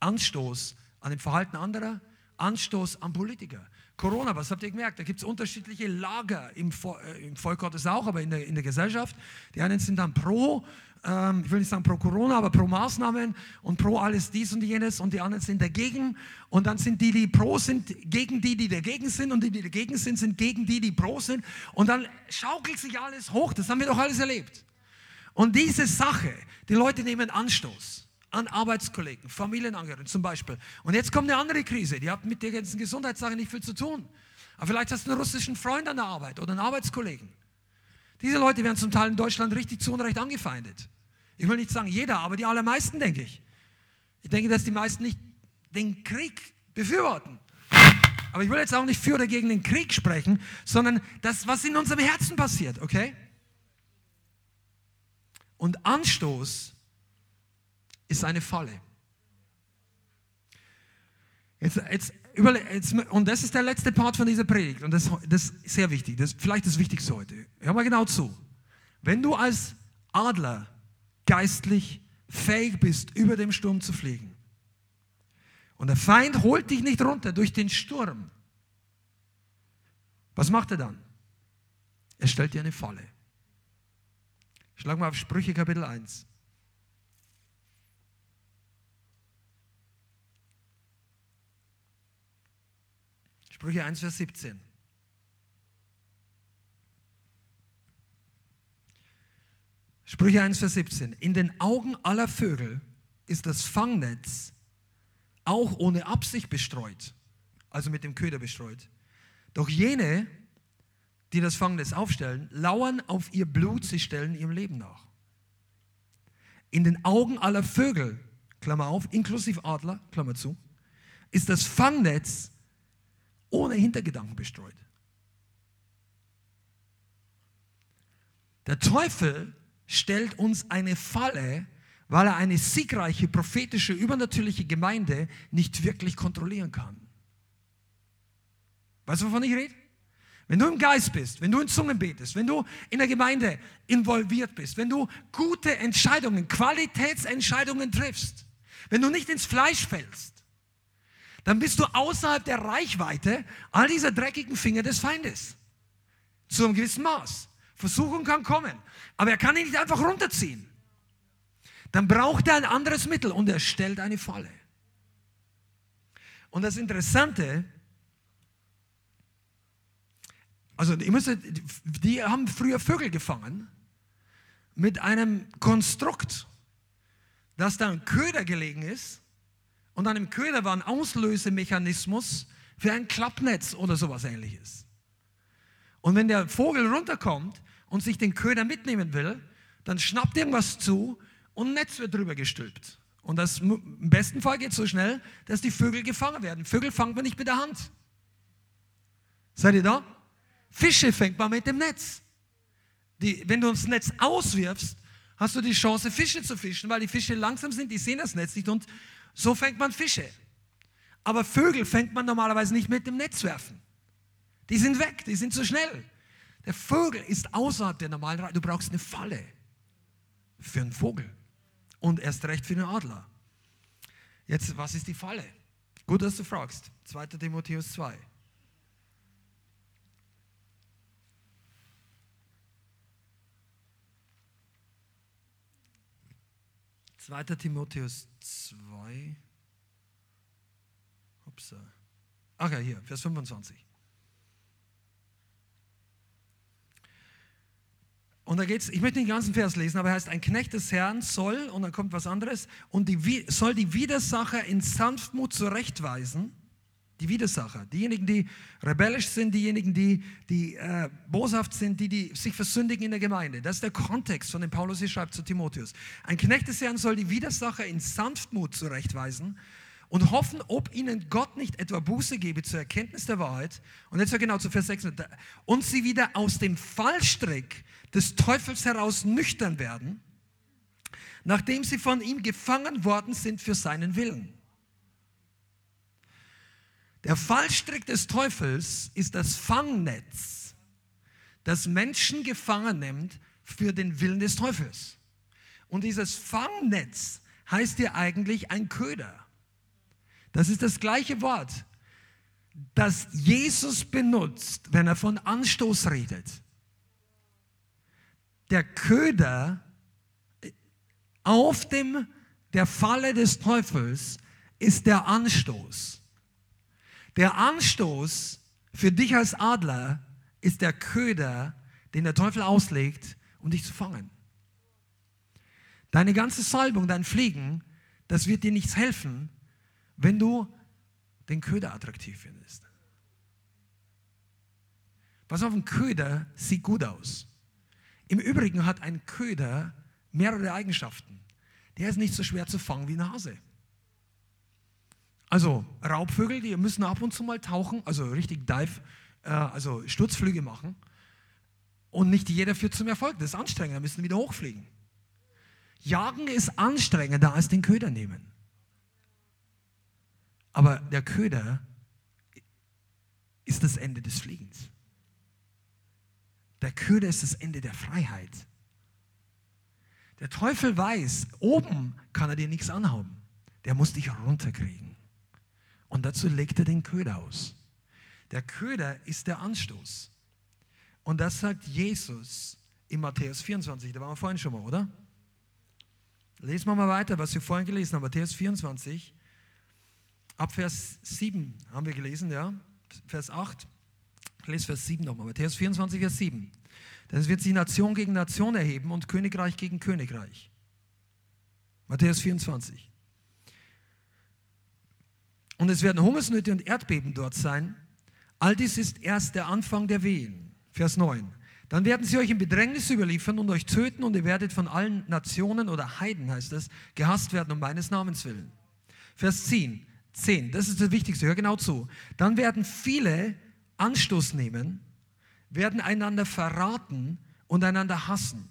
Speaker 2: Anstoß an dem Verhalten anderer, Anstoß an Politiker. Corona, was habt ihr gemerkt? Da gibt es unterschiedliche Lager im, äh, im Volk Gottes auch, aber in der, in der Gesellschaft. Die einen sind dann pro ähm, ich will nicht sagen pro Corona, aber pro Maßnahmen und pro alles dies und jenes und die anderen sind dagegen und dann sind die, die pro sind, gegen die, die dagegen sind und die, die dagegen sind, sind gegen die, die pro sind und dann schaukelt sich alles hoch, das haben wir doch alles erlebt. Und diese Sache, die Leute nehmen Anstoß an Arbeitskollegen, Familienangehörigen zum Beispiel. Und jetzt kommt eine andere Krise, die hat mit der ganzen Gesundheitssache nicht viel zu tun. Aber vielleicht hast du einen russischen Freund an der Arbeit oder einen Arbeitskollegen. Diese Leute werden zum Teil in Deutschland richtig zu Unrecht angefeindet. Ich will nicht sagen jeder, aber die allermeisten, denke ich. Ich denke, dass die meisten nicht den Krieg befürworten. Aber ich will jetzt auch nicht für oder gegen den Krieg sprechen, sondern das, was in unserem Herzen passiert, okay? Und Anstoß ist eine Falle. Jetzt, jetzt, jetzt, und das ist der letzte Part von dieser Predigt und das, das ist sehr wichtig, das vielleicht das Wichtigste heute. Hör mal genau zu. Wenn du als Adler geistlich fähig bist, über dem Sturm zu fliegen und der Feind holt dich nicht runter durch den Sturm, was macht er dann? Er stellt dir eine Falle. Schlag mal auf Sprüche Kapitel 1. Sprüche 1, Vers 17. Sprüche 1, Vers 17. In den Augen aller Vögel ist das Fangnetz auch ohne Absicht bestreut, also mit dem Köder bestreut. Doch jene, die das Fangnetz aufstellen, lauern auf ihr Blut, sie stellen ihrem Leben nach. In den Augen aller Vögel, Klammer auf, inklusive Adler, Klammer zu, ist das Fangnetz ohne Hintergedanken bestreut. Der Teufel stellt uns eine Falle, weil er eine siegreiche, prophetische, übernatürliche Gemeinde nicht wirklich kontrollieren kann. Weißt du, wovon ich rede? Wenn du im Geist bist, wenn du in Zungen betest, wenn du in der Gemeinde involviert bist, wenn du gute Entscheidungen, Qualitätsentscheidungen triffst, wenn du nicht ins Fleisch fällst, dann bist du außerhalb der Reichweite all dieser dreckigen Finger des Feindes. Zu einem gewissen Maß. Versuchung kann kommen, aber er kann ihn nicht einfach runterziehen. Dann braucht er ein anderes Mittel und er stellt eine Falle. Und das Interessante, also die, müssen, die haben früher Vögel gefangen mit einem Konstrukt, dass da ein Köder gelegen ist und an dem Köder war ein Auslösemechanismus für ein Klappnetz oder sowas ähnliches. Und wenn der Vogel runterkommt und sich den Köder mitnehmen will, dann schnappt irgendwas zu und ein Netz wird drüber gestülpt. Und das im besten Fall geht so schnell, dass die Vögel gefangen werden. Vögel fangen man nicht mit der Hand. Seid ihr da? Fische fängt man mit dem Netz. Die, wenn du das Netz auswirfst, hast du die Chance, Fische zu fischen, weil die Fische langsam sind, die sehen das Netz nicht und so fängt man Fische. Aber Vögel fängt man normalerweise nicht mit dem Netz werfen. Die sind weg, die sind zu schnell. Der Vogel ist außerhalb der normalen Reihe. Du brauchst eine Falle für einen Vogel und erst recht für einen Adler. Jetzt, was ist die Falle? Gut, dass du fragst. 2. Timotheus 2. Zweiter Timotheus 2. Upsa. Ach ja, hier, Vers 25. Und da geht's, ich möchte den ganzen Vers lesen, aber er heißt, ein Knecht des Herrn soll, und dann kommt was anderes, und die, soll die Widersacher in Sanftmut zurechtweisen die Widersacher, diejenigen, die rebellisch sind, diejenigen, die, die äh, boshaft sind, die, die sich versündigen in der Gemeinde. Das ist der Kontext, von dem Paulus hier schreibt zu Timotheus. Ein Knecht des Herrn soll die Widersacher in Sanftmut zurechtweisen und hoffen, ob ihnen Gott nicht etwa Buße gebe zur Erkenntnis der Wahrheit. Und jetzt genau zu Vers 6. Und sie wieder aus dem Fallstrick des Teufels heraus nüchtern werden, nachdem sie von ihm gefangen worden sind für seinen Willen. Der Fallstrick des Teufels ist das Fangnetz, das Menschen gefangen nimmt für den Willen des Teufels. Und dieses Fangnetz heißt ja eigentlich ein Köder. Das ist das gleiche Wort, das Jesus benutzt, wenn er von Anstoß redet. Der Köder auf dem der Falle des Teufels ist der Anstoß. Der Anstoß für dich als Adler ist der Köder, den der Teufel auslegt, um dich zu fangen. Deine ganze Salbung, dein Fliegen, das wird dir nichts helfen, wenn du den Köder attraktiv findest. Was auf, ein Köder sieht gut aus. Im Übrigen hat ein Köder mehrere Eigenschaften. Der ist nicht so schwer zu fangen wie eine Hase. Also Raubvögel, die müssen ab und zu mal tauchen, also richtig Dive, äh, also Sturzflüge machen. Und nicht jeder führt zum Erfolg. Das ist anstrengend, da müssen wieder hochfliegen. Jagen ist anstrengender als den Köder nehmen. Aber der Köder ist das Ende des Fliegens. Der Köder ist das Ende der Freiheit. Der Teufel weiß, oben kann er dir nichts anhaben. Der muss dich runterkriegen. Und dazu legt er den Köder aus. Der Köder ist der Anstoß. Und das sagt Jesus in Matthäus 24. Da waren wir vorhin schon mal, oder? Lesen wir mal weiter, was wir vorhin gelesen haben. Matthäus 24, ab Vers 7 haben wir gelesen, ja. Vers 8. Ich lese Vers 7 nochmal. Matthäus 24, Vers 7. Denn es wird sich Nation gegen Nation erheben und Königreich gegen Königreich. Matthäus 24. Und es werden Hungersnöte und Erdbeben dort sein. All dies ist erst der Anfang der Wehen. Vers 9. Dann werden sie euch in Bedrängnis überliefern und euch töten und ihr werdet von allen Nationen oder Heiden, heißt es, gehasst werden um meines Namens willen. Vers 10. 10. Das ist das Wichtigste. Hör genau zu. Dann werden viele Anstoß nehmen werden einander verraten und einander hassen.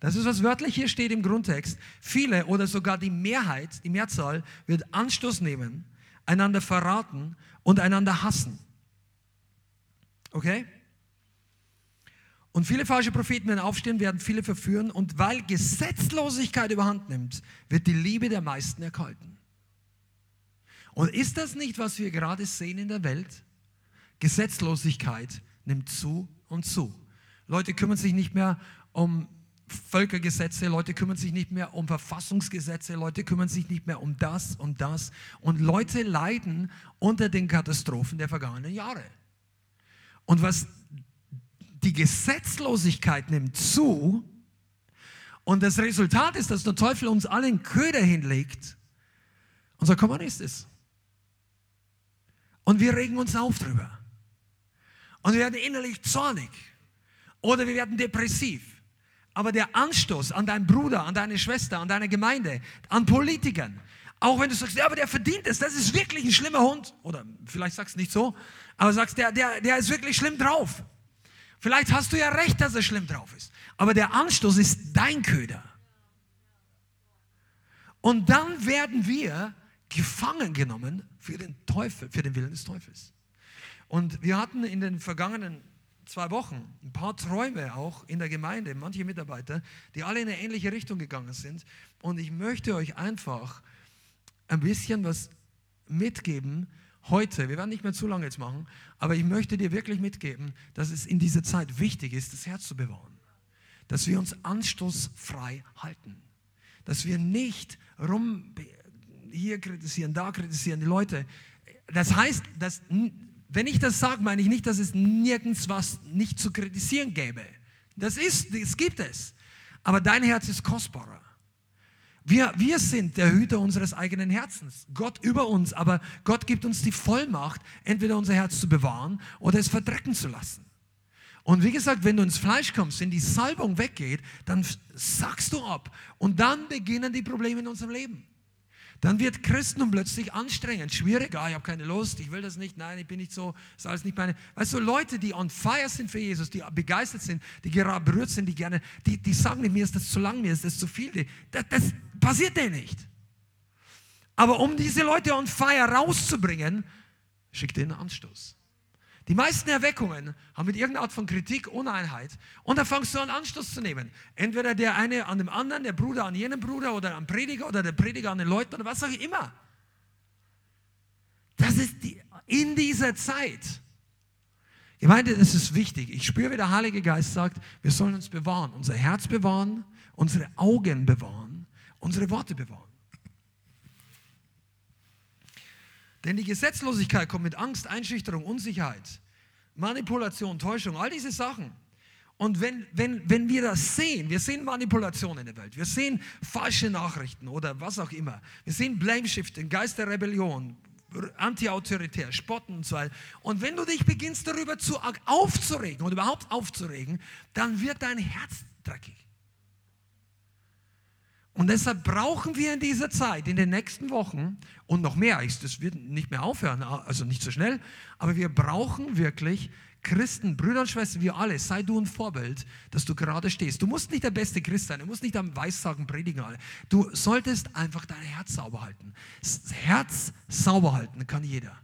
Speaker 2: Das ist, was wörtlich hier steht im Grundtext. Viele oder sogar die Mehrheit, die Mehrzahl, wird Anstoß nehmen, einander verraten und einander hassen. Okay? Und viele falsche Propheten werden aufstehen, werden viele verführen. Und weil Gesetzlosigkeit überhand nimmt, wird die Liebe der meisten erkalten. Und ist das nicht, was wir gerade sehen in der Welt? Gesetzlosigkeit nimmt zu und zu. Leute kümmern sich nicht mehr um Völkergesetze, Leute kümmern sich nicht mehr um Verfassungsgesetze, Leute kümmern sich nicht mehr um das und das. Und Leute leiden unter den Katastrophen der vergangenen Jahre. Und was die Gesetzlosigkeit nimmt zu, und das Resultat ist, dass der Teufel uns alle einen Köder hinlegt und sagt, komm, ist es. Und wir regen uns auf drüber. Und wir werden innerlich zornig. Oder wir werden depressiv. Aber der Anstoß an deinen Bruder, an deine Schwester, an deine Gemeinde, an Politikern, auch wenn du sagst, ja, aber der verdient es, das ist wirklich ein schlimmer Hund. Oder vielleicht sagst du nicht so, aber sagst, der, der, der ist wirklich schlimm drauf. Vielleicht hast du ja recht, dass er schlimm drauf ist. Aber der Anstoß ist dein Köder. Und dann werden wir gefangen genommen für den Teufel, für den Willen des Teufels. Und wir hatten in den vergangenen zwei Wochen ein paar Träume auch in der Gemeinde, manche Mitarbeiter, die alle in eine ähnliche Richtung gegangen sind. Und ich möchte euch einfach ein bisschen was mitgeben heute. Wir werden nicht mehr zu lange jetzt machen, aber ich möchte dir wirklich mitgeben, dass es in dieser Zeit wichtig ist, das Herz zu bewahren. Dass wir uns anstoßfrei halten. Dass wir nicht rum hier kritisieren, da kritisieren die Leute. Das heißt, dass wenn ich das sage, meine ich nicht, dass es nirgends was nicht zu kritisieren gäbe. Das ist, es gibt es. Aber dein Herz ist kostbarer. Wir, wir sind der Hüter unseres eigenen Herzens. Gott über uns, aber Gott gibt uns die Vollmacht, entweder unser Herz zu bewahren oder es verdrecken zu lassen. Und wie gesagt, wenn du ins Fleisch kommst, wenn die Salbung weggeht, dann sagst du ab. Und dann beginnen die Probleme in unserem Leben. Dann wird Christentum plötzlich anstrengend, schwierig. Ah, ich habe keine Lust, ich will das nicht, nein, ich bin nicht so, ist alles nicht meine. Weißt du, Leute, die on fire sind für Jesus, die begeistert sind, die gerade berührt sind, die gerne, die, die sagen nicht, mir ist das zu lang, mir ist das zu viel. Das, das passiert denen nicht. Aber um diese Leute on fire rauszubringen, schickt einen Anstoß. Die meisten Erweckungen haben mit irgendeiner Art von Kritik Uneinheit und da fangst du an Anstoß zu nehmen. Entweder der eine an dem anderen, der Bruder an jenem Bruder oder am Prediger oder der Prediger an den Leuten oder was auch immer. Das ist die, in dieser Zeit. Ich meine, das ist wichtig. Ich spüre, wie der Heilige Geist sagt, wir sollen uns bewahren, unser Herz bewahren, unsere Augen bewahren, unsere Worte bewahren. Denn die Gesetzlosigkeit kommt mit Angst, Einschüchterung, Unsicherheit, Manipulation, Täuschung, all diese Sachen. Und wenn, wenn, wenn wir das sehen, wir sehen Manipulation in der Welt, wir sehen falsche Nachrichten oder was auch immer, wir sehen Blameshifting, Geist der Rebellion, anti-autoritär, Spotten und so weiter. Und wenn du dich beginnst darüber zu aufzuregen oder überhaupt aufzuregen, dann wird dein Herz dreckig. Und deshalb brauchen wir in dieser Zeit, in den nächsten Wochen und noch mehr, das wird nicht mehr aufhören, also nicht so schnell, aber wir brauchen wirklich Christen, Brüder und Schwestern, wir alle, sei du ein Vorbild, dass du gerade stehst. Du musst nicht der beste Christ sein, du musst nicht am Weissagen predigen. Du solltest einfach dein Herz sauber halten. Das Herz sauber halten kann jeder.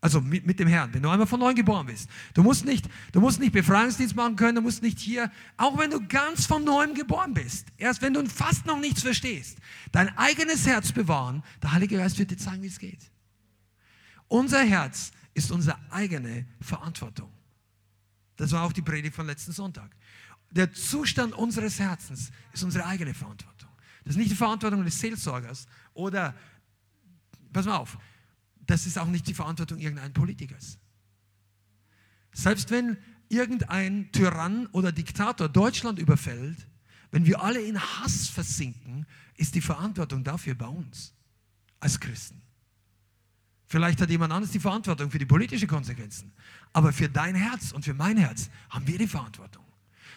Speaker 2: Also mit, mit, dem Herrn, wenn du einmal von neuem geboren bist. Du musst, nicht, du musst nicht Befreiungsdienst machen können, du musst nicht hier, auch wenn du ganz von neuem geboren bist, erst wenn du fast noch nichts verstehst, dein eigenes Herz bewahren, der Heilige Geist wird dir zeigen, wie es geht. Unser Herz ist unsere eigene Verantwortung. Das war auch die Predigt von letzten Sonntag. Der Zustand unseres Herzens ist unsere eigene Verantwortung. Das ist nicht die Verantwortung des Seelsorgers oder, pass mal auf, das ist auch nicht die Verantwortung irgendeines Politikers. Selbst wenn irgendein Tyrann oder Diktator Deutschland überfällt, wenn wir alle in Hass versinken, ist die Verantwortung dafür bei uns als Christen. Vielleicht hat jemand anderes die Verantwortung für die politischen Konsequenzen, aber für dein Herz und für mein Herz haben wir die Verantwortung.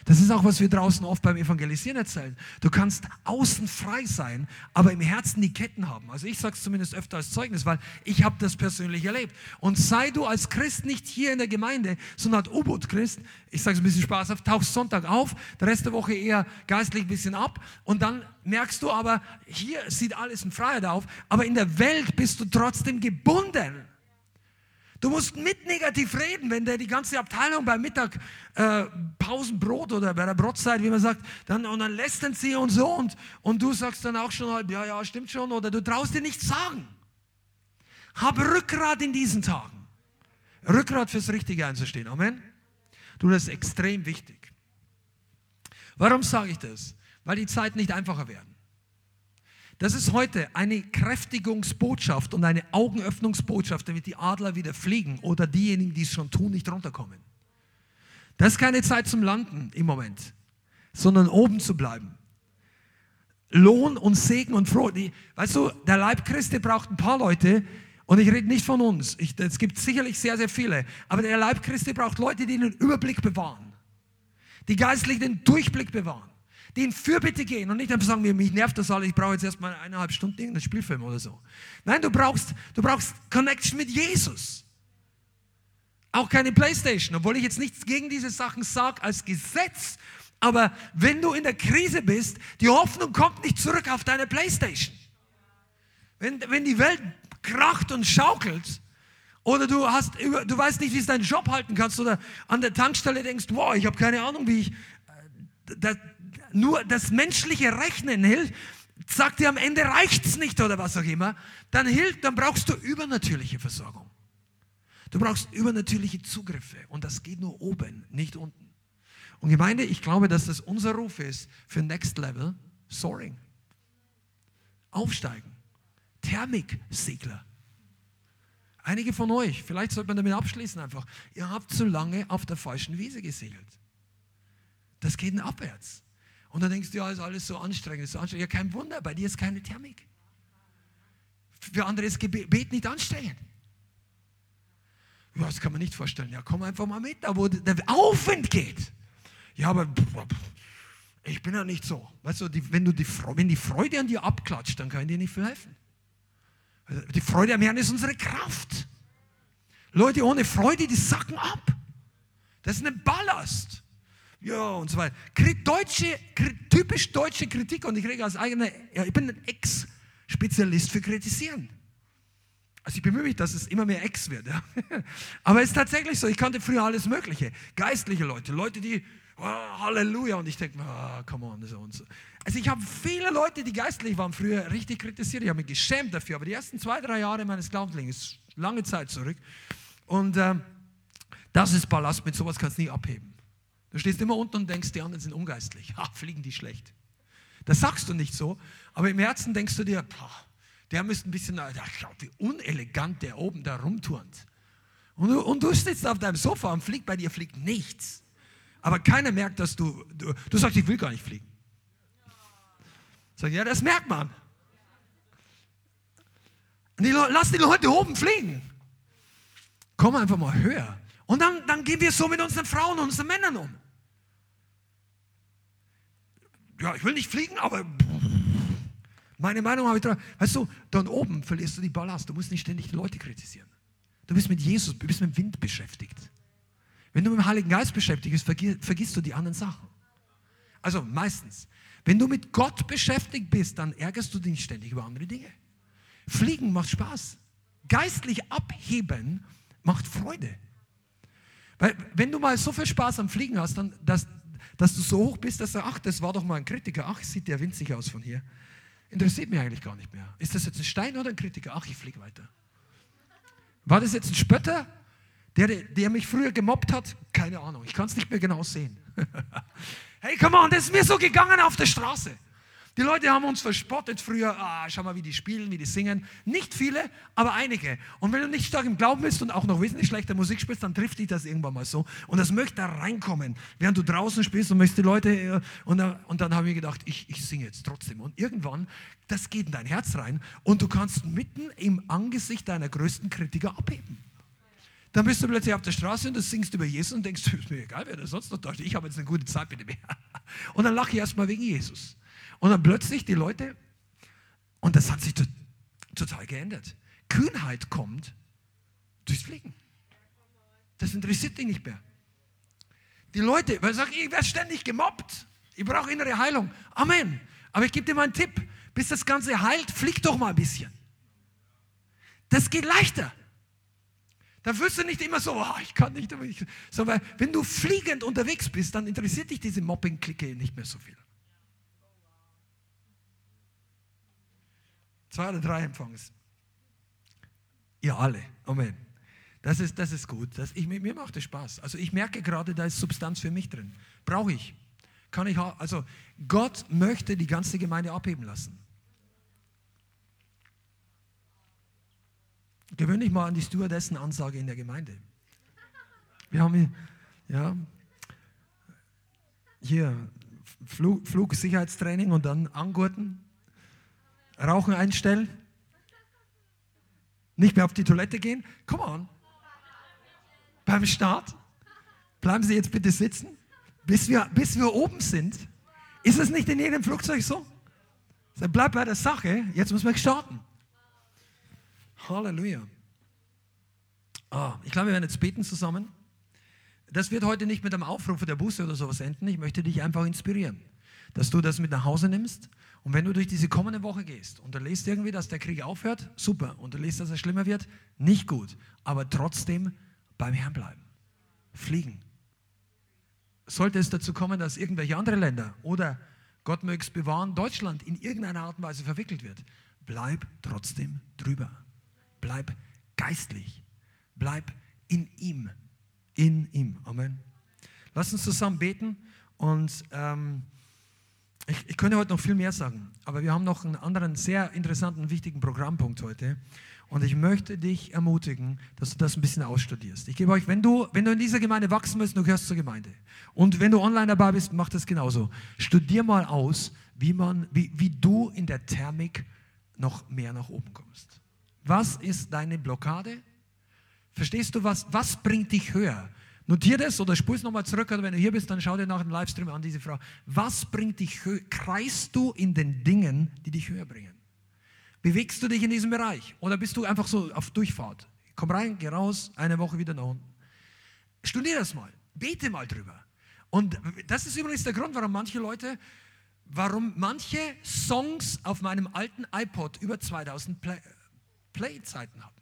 Speaker 2: Das ist auch, was wir draußen oft beim Evangelisieren erzählen. Du kannst außen frei sein, aber im Herzen die Ketten haben. Also ich sage es zumindest öfter als Zeugnis, weil ich habe das persönlich erlebt. Und sei du als Christ nicht hier in der Gemeinde, sondern als U-Boot-Christ, ich sage es ein bisschen spaßhaft, tauchst Sonntag auf, der Rest der Woche eher geistlich ein bisschen ab und dann merkst du aber, hier sieht alles in Freiheit auf, aber in der Welt bist du trotzdem gebunden. Du musst mit negativ reden, wenn der die ganze Abteilung beim Mittag äh, Pausenbrot oder bei der Brotzeit, wie man sagt, dann, und dann lästern sie und so und, und du sagst dann auch schon halb, ja, ja, stimmt schon, oder du traust dir nichts sagen. Hab Rückgrat in diesen Tagen. Rückgrat fürs Richtige einzustehen. Amen. Du, das ist extrem wichtig. Warum sage ich das? Weil die Zeiten nicht einfacher werden. Das ist heute eine Kräftigungsbotschaft und eine Augenöffnungsbotschaft, damit die Adler wieder fliegen oder diejenigen, die es schon tun, nicht runterkommen. Das ist keine Zeit zum Landen im Moment, sondern oben zu bleiben. Lohn und Segen und Freude. Weißt du, der Leib Christi braucht ein paar Leute, und ich rede nicht von uns. Es gibt sicherlich sehr, sehr viele. Aber der Leib Christi braucht Leute, die den Überblick bewahren. Die geistlich den Durchblick bewahren die in Fürbitte gehen und nicht einfach sagen, mich nervt das alles, ich brauche jetzt erstmal eineinhalb Stunden irgendeinen Spielfilm oder so. Nein, du brauchst, du brauchst Connection mit Jesus. Auch keine Playstation, obwohl ich jetzt nichts gegen diese Sachen sage als Gesetz. Aber wenn du in der Krise bist, die Hoffnung kommt nicht zurück auf deine Playstation. Wenn, wenn die Welt kracht und schaukelt, oder du, hast, du weißt nicht, wie es deinen Job halten kannst, oder an der Tankstelle denkst, boah, ich habe keine Ahnung, wie ich, äh, nur das menschliche Rechnen hilft, sagt dir am Ende reicht's nicht oder was auch immer, dann hilft, dann brauchst du übernatürliche Versorgung. Du brauchst übernatürliche Zugriffe und das geht nur oben, nicht unten. Und Gemeinde, ich glaube, dass das unser Ruf ist für Next Level Soaring. Aufsteigen. Thermiksegler. Einige von euch, vielleicht sollte man damit abschließen einfach, ihr habt zu lange auf der falschen Wiese gesegelt. Das geht abwärts. Und dann denkst du, ja, ist alles so anstrengend, ist so anstrengend. Ja, kein Wunder, bei dir ist keine Thermik. Für andere ist Gebet nicht anstrengend. Ja, das kann man nicht vorstellen. Ja, komm einfach mal mit, da wo der Aufwind geht. Ja, aber ich bin ja nicht so. Weißt du, die, wenn, du die, wenn die Freude an dir abklatscht, dann kann ich dir nicht viel helfen. Die Freude am Herrn ist unsere Kraft. Leute ohne Freude, die sacken ab. Das ist ein Ballast ja und so weiter. Deutsche, typisch deutsche Kritik und ich rede als eigener, ja, ich bin ein Ex-Spezialist für Kritisieren. Also ich bemühe mich, dass es immer mehr Ex wird. Ja. <laughs> Aber es ist tatsächlich so, ich kannte früher alles Mögliche. Geistliche Leute, Leute, die, oh, Halleluja, und ich denke oh, come on, so und so. Also ich habe viele Leute, die geistlich waren, früher richtig kritisiert. Ich habe mich geschämt dafür, aber die ersten zwei, drei Jahre meines Glaubenslebens, lange Zeit zurück. Und äh, das ist Ballast, mit sowas kannst du nie abheben. Du stehst immer unten und denkst, die anderen sind ungeistlich. Ha, fliegen die schlecht. Das sagst du nicht so, aber im Herzen denkst du dir, boah, der müsste ein bisschen, schau, wie unelegant der oben da rumturnt. Und du, und du sitzt auf deinem Sofa und fliegt, bei dir fliegt nichts. Aber keiner merkt, dass du, du, du sagst, ich will gar nicht fliegen. Sag, ja, das merkt man. Die, lass die Leute oben fliegen. Komm einfach mal höher. Und dann, dann gehen wir so mit unseren Frauen und unseren Männern um ja, ich will nicht fliegen, aber meine Meinung habe ich drauf. Weißt du, dann oben verlierst du die Ballast. Du musst nicht ständig die Leute kritisieren. Du bist mit Jesus, du bist mit dem Wind beschäftigt. Wenn du mit dem Heiligen Geist beschäftigt bist, vergisst, vergisst du die anderen Sachen. Also meistens. Wenn du mit Gott beschäftigt bist, dann ärgerst du dich ständig über andere Dinge. Fliegen macht Spaß. Geistlich abheben macht Freude. Weil wenn du mal so viel Spaß am Fliegen hast, dann, dass, dass du so hoch bist, dass du, ach, das war doch mal ein Kritiker, ach, sieht der winzig aus von hier. Interessiert mich eigentlich gar nicht mehr. Ist das jetzt ein Stein oder ein Kritiker? Ach, ich fliege weiter. War das jetzt ein Spötter, der, der mich früher gemobbt hat? Keine Ahnung, ich kann es nicht mehr genau sehen. <laughs> hey, come on, das ist mir so gegangen auf der Straße. Die Leute haben uns verspottet früher. Ah, schau mal, wie die spielen, wie die singen. Nicht viele, aber einige. Und wenn du nicht stark im Glauben bist und auch noch wesentlich schlechter Musik spielst, dann trifft dich das irgendwann mal so. Und das möchte da reinkommen, während du draußen spielst und möchtest die Leute. Äh, und, dann, und dann habe ich gedacht, ich, ich singe jetzt trotzdem. Und irgendwann, das geht in dein Herz rein und du kannst mitten im Angesicht deiner größten Kritiker abheben. Dann bist du plötzlich auf der Straße und du singst über Jesus und denkst, <laughs> ist mir egal, wer das sonst noch dachte. Ich habe jetzt eine gute Zeit mit dem. Und dann lache ich erstmal wegen Jesus. Und dann plötzlich die Leute, und das hat sich total geändert. Kühnheit kommt durchs Fliegen. Das interessiert dich nicht mehr. Die Leute, weil sagen, ich werde ständig gemobbt. Ich brauche innere Heilung. Amen. Aber ich gebe dir mal einen Tipp. Bis das Ganze heilt, flieg doch mal ein bisschen. Das geht leichter. Da wirst du nicht immer so, oh, ich kann nicht, sondern wenn du fliegend unterwegs bist, dann interessiert dich diese Mobbing-Clique nicht mehr so viel. Zwei oder drei Empfangs. Ihr alle. Amen. Das ist, das ist gut. Das, ich, mir macht es Spaß. Also ich merke gerade, da ist Substanz für mich drin. Brauche ich. Kann ich also Gott möchte die ganze Gemeinde abheben lassen. Gewöhn dich mal an die Stewardessen-Ansage in der Gemeinde. Wir haben hier, ja, hier Flug, Flugsicherheitstraining und dann Angurten. Rauchen einstellen, nicht mehr auf die Toilette gehen. Come on. Beim Start. Bleiben Sie jetzt bitte sitzen, bis wir, bis wir oben sind. Ist es nicht in jedem Flugzeug so? Dann bleib bei der Sache, jetzt müssen wir starten. Halleluja. Ah, ich glaube, wir werden jetzt beten zusammen. Das wird heute nicht mit einem Aufruf der Busse oder sowas enden. Ich möchte dich einfach inspirieren, dass du das mit nach Hause nimmst und wenn du durch diese kommende Woche gehst und du liest irgendwie, dass der Krieg aufhört, super. Und du liest, dass er schlimmer wird, nicht gut. Aber trotzdem beim Herrn bleiben. Fliegen. Sollte es dazu kommen, dass irgendwelche andere Länder oder Gott möge es bewahren, Deutschland in irgendeiner Art und Weise verwickelt wird, bleib trotzdem drüber. Bleib geistlich. Bleib in ihm. In ihm. Amen. Lass uns zusammen beten und ähm, ich, ich könnte heute noch viel mehr sagen, aber wir haben noch einen anderen sehr interessanten, wichtigen Programmpunkt heute. Und ich möchte dich ermutigen, dass du das ein bisschen ausstudierst. Ich gebe euch, wenn du, wenn du in dieser Gemeinde wachsen willst, du gehörst zur Gemeinde. Und wenn du online dabei bist, mach das genauso. Studier mal aus, wie, man, wie, wie du in der Thermik noch mehr nach oben kommst. Was ist deine Blockade? Verstehst du was? Was bringt dich höher? Notier das oder spul es nochmal zurück, oder wenn du hier bist, dann schau dir nach dem Livestream an diese Frau. Was bringt dich höher? Kreist du in den Dingen, die dich höher bringen? Bewegst du dich in diesem Bereich oder bist du einfach so auf Durchfahrt? Komm rein, geh raus, eine Woche wieder nach unten. Studier das mal, bete mal drüber. Und das ist übrigens der Grund, warum manche Leute, warum manche Songs auf meinem alten iPod über 2000 Play Playzeiten hatten.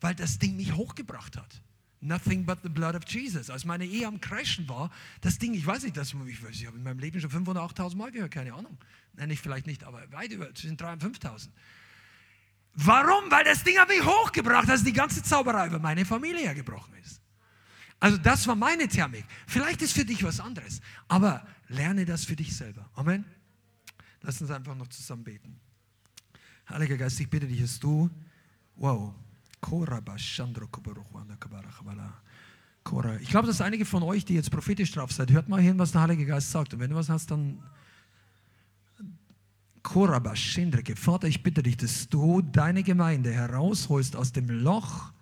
Speaker 2: Weil das Ding mich hochgebracht hat. Nothing but the blood of Jesus. Als meine Ehe am Crashen war, das Ding, ich weiß nicht, das, ich, weiß, ich habe in meinem Leben schon 500, 8000 Mal gehört, keine Ahnung. Nein, ich vielleicht nicht, aber weit über, zwischen 3.000 und 5000. Warum? Weil das Ding hat mich hochgebracht, dass die ganze Zauberei über meine Familie hergebrochen ist. Also das war meine Thermik. Vielleicht ist für dich was anderes, aber lerne das für dich selber. Amen. Lass uns einfach noch zusammen beten. Heiliger Geist, ich bitte dich, dass du, wow, ich glaube, dass einige von euch, die jetzt prophetisch drauf seid, hört mal hin, was der Heilige Geist sagt. Und wenn du was hast, dann Vater, ich bitte dich, dass du deine Gemeinde herausholst aus dem Loch,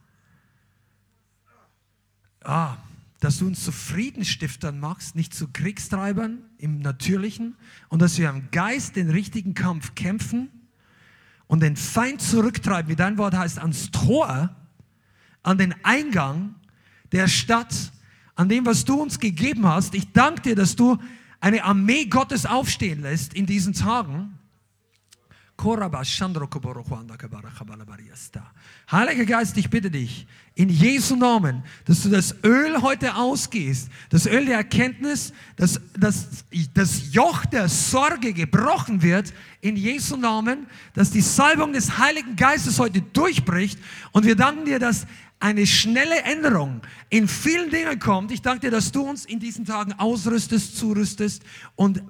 Speaker 2: ah, dass du uns zu Friedensstiftern machst, nicht zu Kriegstreibern im Natürlichen. Und dass wir im Geist den richtigen Kampf kämpfen und den Feind zurücktreiben, wie dein Wort heißt, ans Tor, an den Eingang der Stadt, an dem, was du uns gegeben hast. Ich danke dir, dass du eine Armee Gottes aufstehen lässt in diesen Tagen. Heiliger Geist, ich bitte dich, in Jesu Namen, dass du das Öl heute ausgehst, das Öl der Erkenntnis, dass, dass das Joch der Sorge gebrochen wird, in Jesu Namen, dass die Salbung des Heiligen Geistes heute durchbricht. Und wir danken dir, dass eine schnelle Änderung in vielen Dingen kommt. Ich danke dir, dass du uns in diesen Tagen ausrüstest, zurüstest und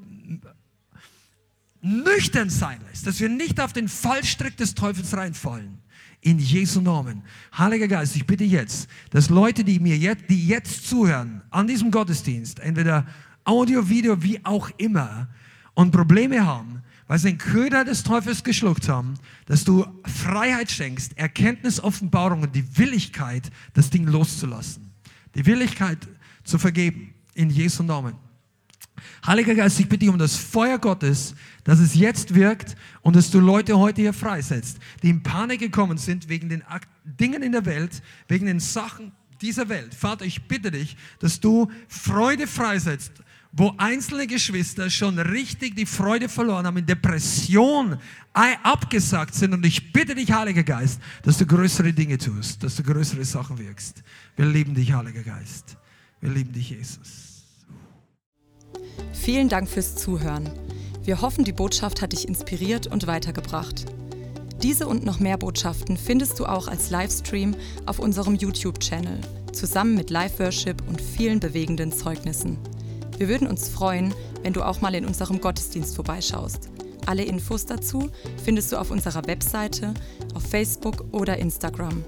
Speaker 2: nüchtern sein lässt, dass wir nicht auf den Fallstrick des Teufels reinfallen. In Jesu Namen. Heiliger Geist, ich bitte jetzt, dass Leute, die mir jetzt, die jetzt zuhören, an diesem Gottesdienst, entweder Audio, Video, wie auch immer, und Probleme haben, weil sie den Köder des Teufels geschluckt haben, dass du Freiheit schenkst, Erkenntnis, Offenbarung und die Willigkeit, das Ding loszulassen. Die Willigkeit zu vergeben. In Jesu Namen. Heiliger Geist, ich bitte dich um das Feuer Gottes, dass es jetzt wirkt und dass du Leute heute hier freisetzt, die in Panik gekommen sind wegen den Dingen in der Welt, wegen den Sachen dieser Welt. Vater, ich bitte dich, dass du Freude freisetzt, wo einzelne Geschwister schon richtig die Freude verloren haben, in Depression abgesagt sind. Und ich bitte dich, Heiliger Geist, dass du größere Dinge tust, dass du größere Sachen wirkst. Wir lieben dich, Heiliger Geist. Wir lieben dich, Jesus.
Speaker 3: Vielen Dank fürs Zuhören. Wir hoffen, die Botschaft hat dich inspiriert und weitergebracht. Diese und noch mehr Botschaften findest du auch als Livestream auf unserem YouTube-Channel, zusammen mit Live-Worship und vielen bewegenden Zeugnissen. Wir würden uns freuen, wenn du auch mal in unserem Gottesdienst vorbeischaust. Alle Infos dazu findest du auf unserer Webseite, auf Facebook oder Instagram.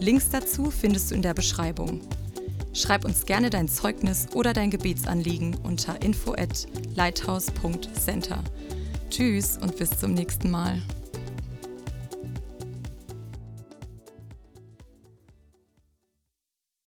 Speaker 3: Links dazu findest du in der Beschreibung. Schreib uns gerne dein Zeugnis oder dein Gebetsanliegen unter info at lighthouse.center. Tschüss und bis zum nächsten Mal.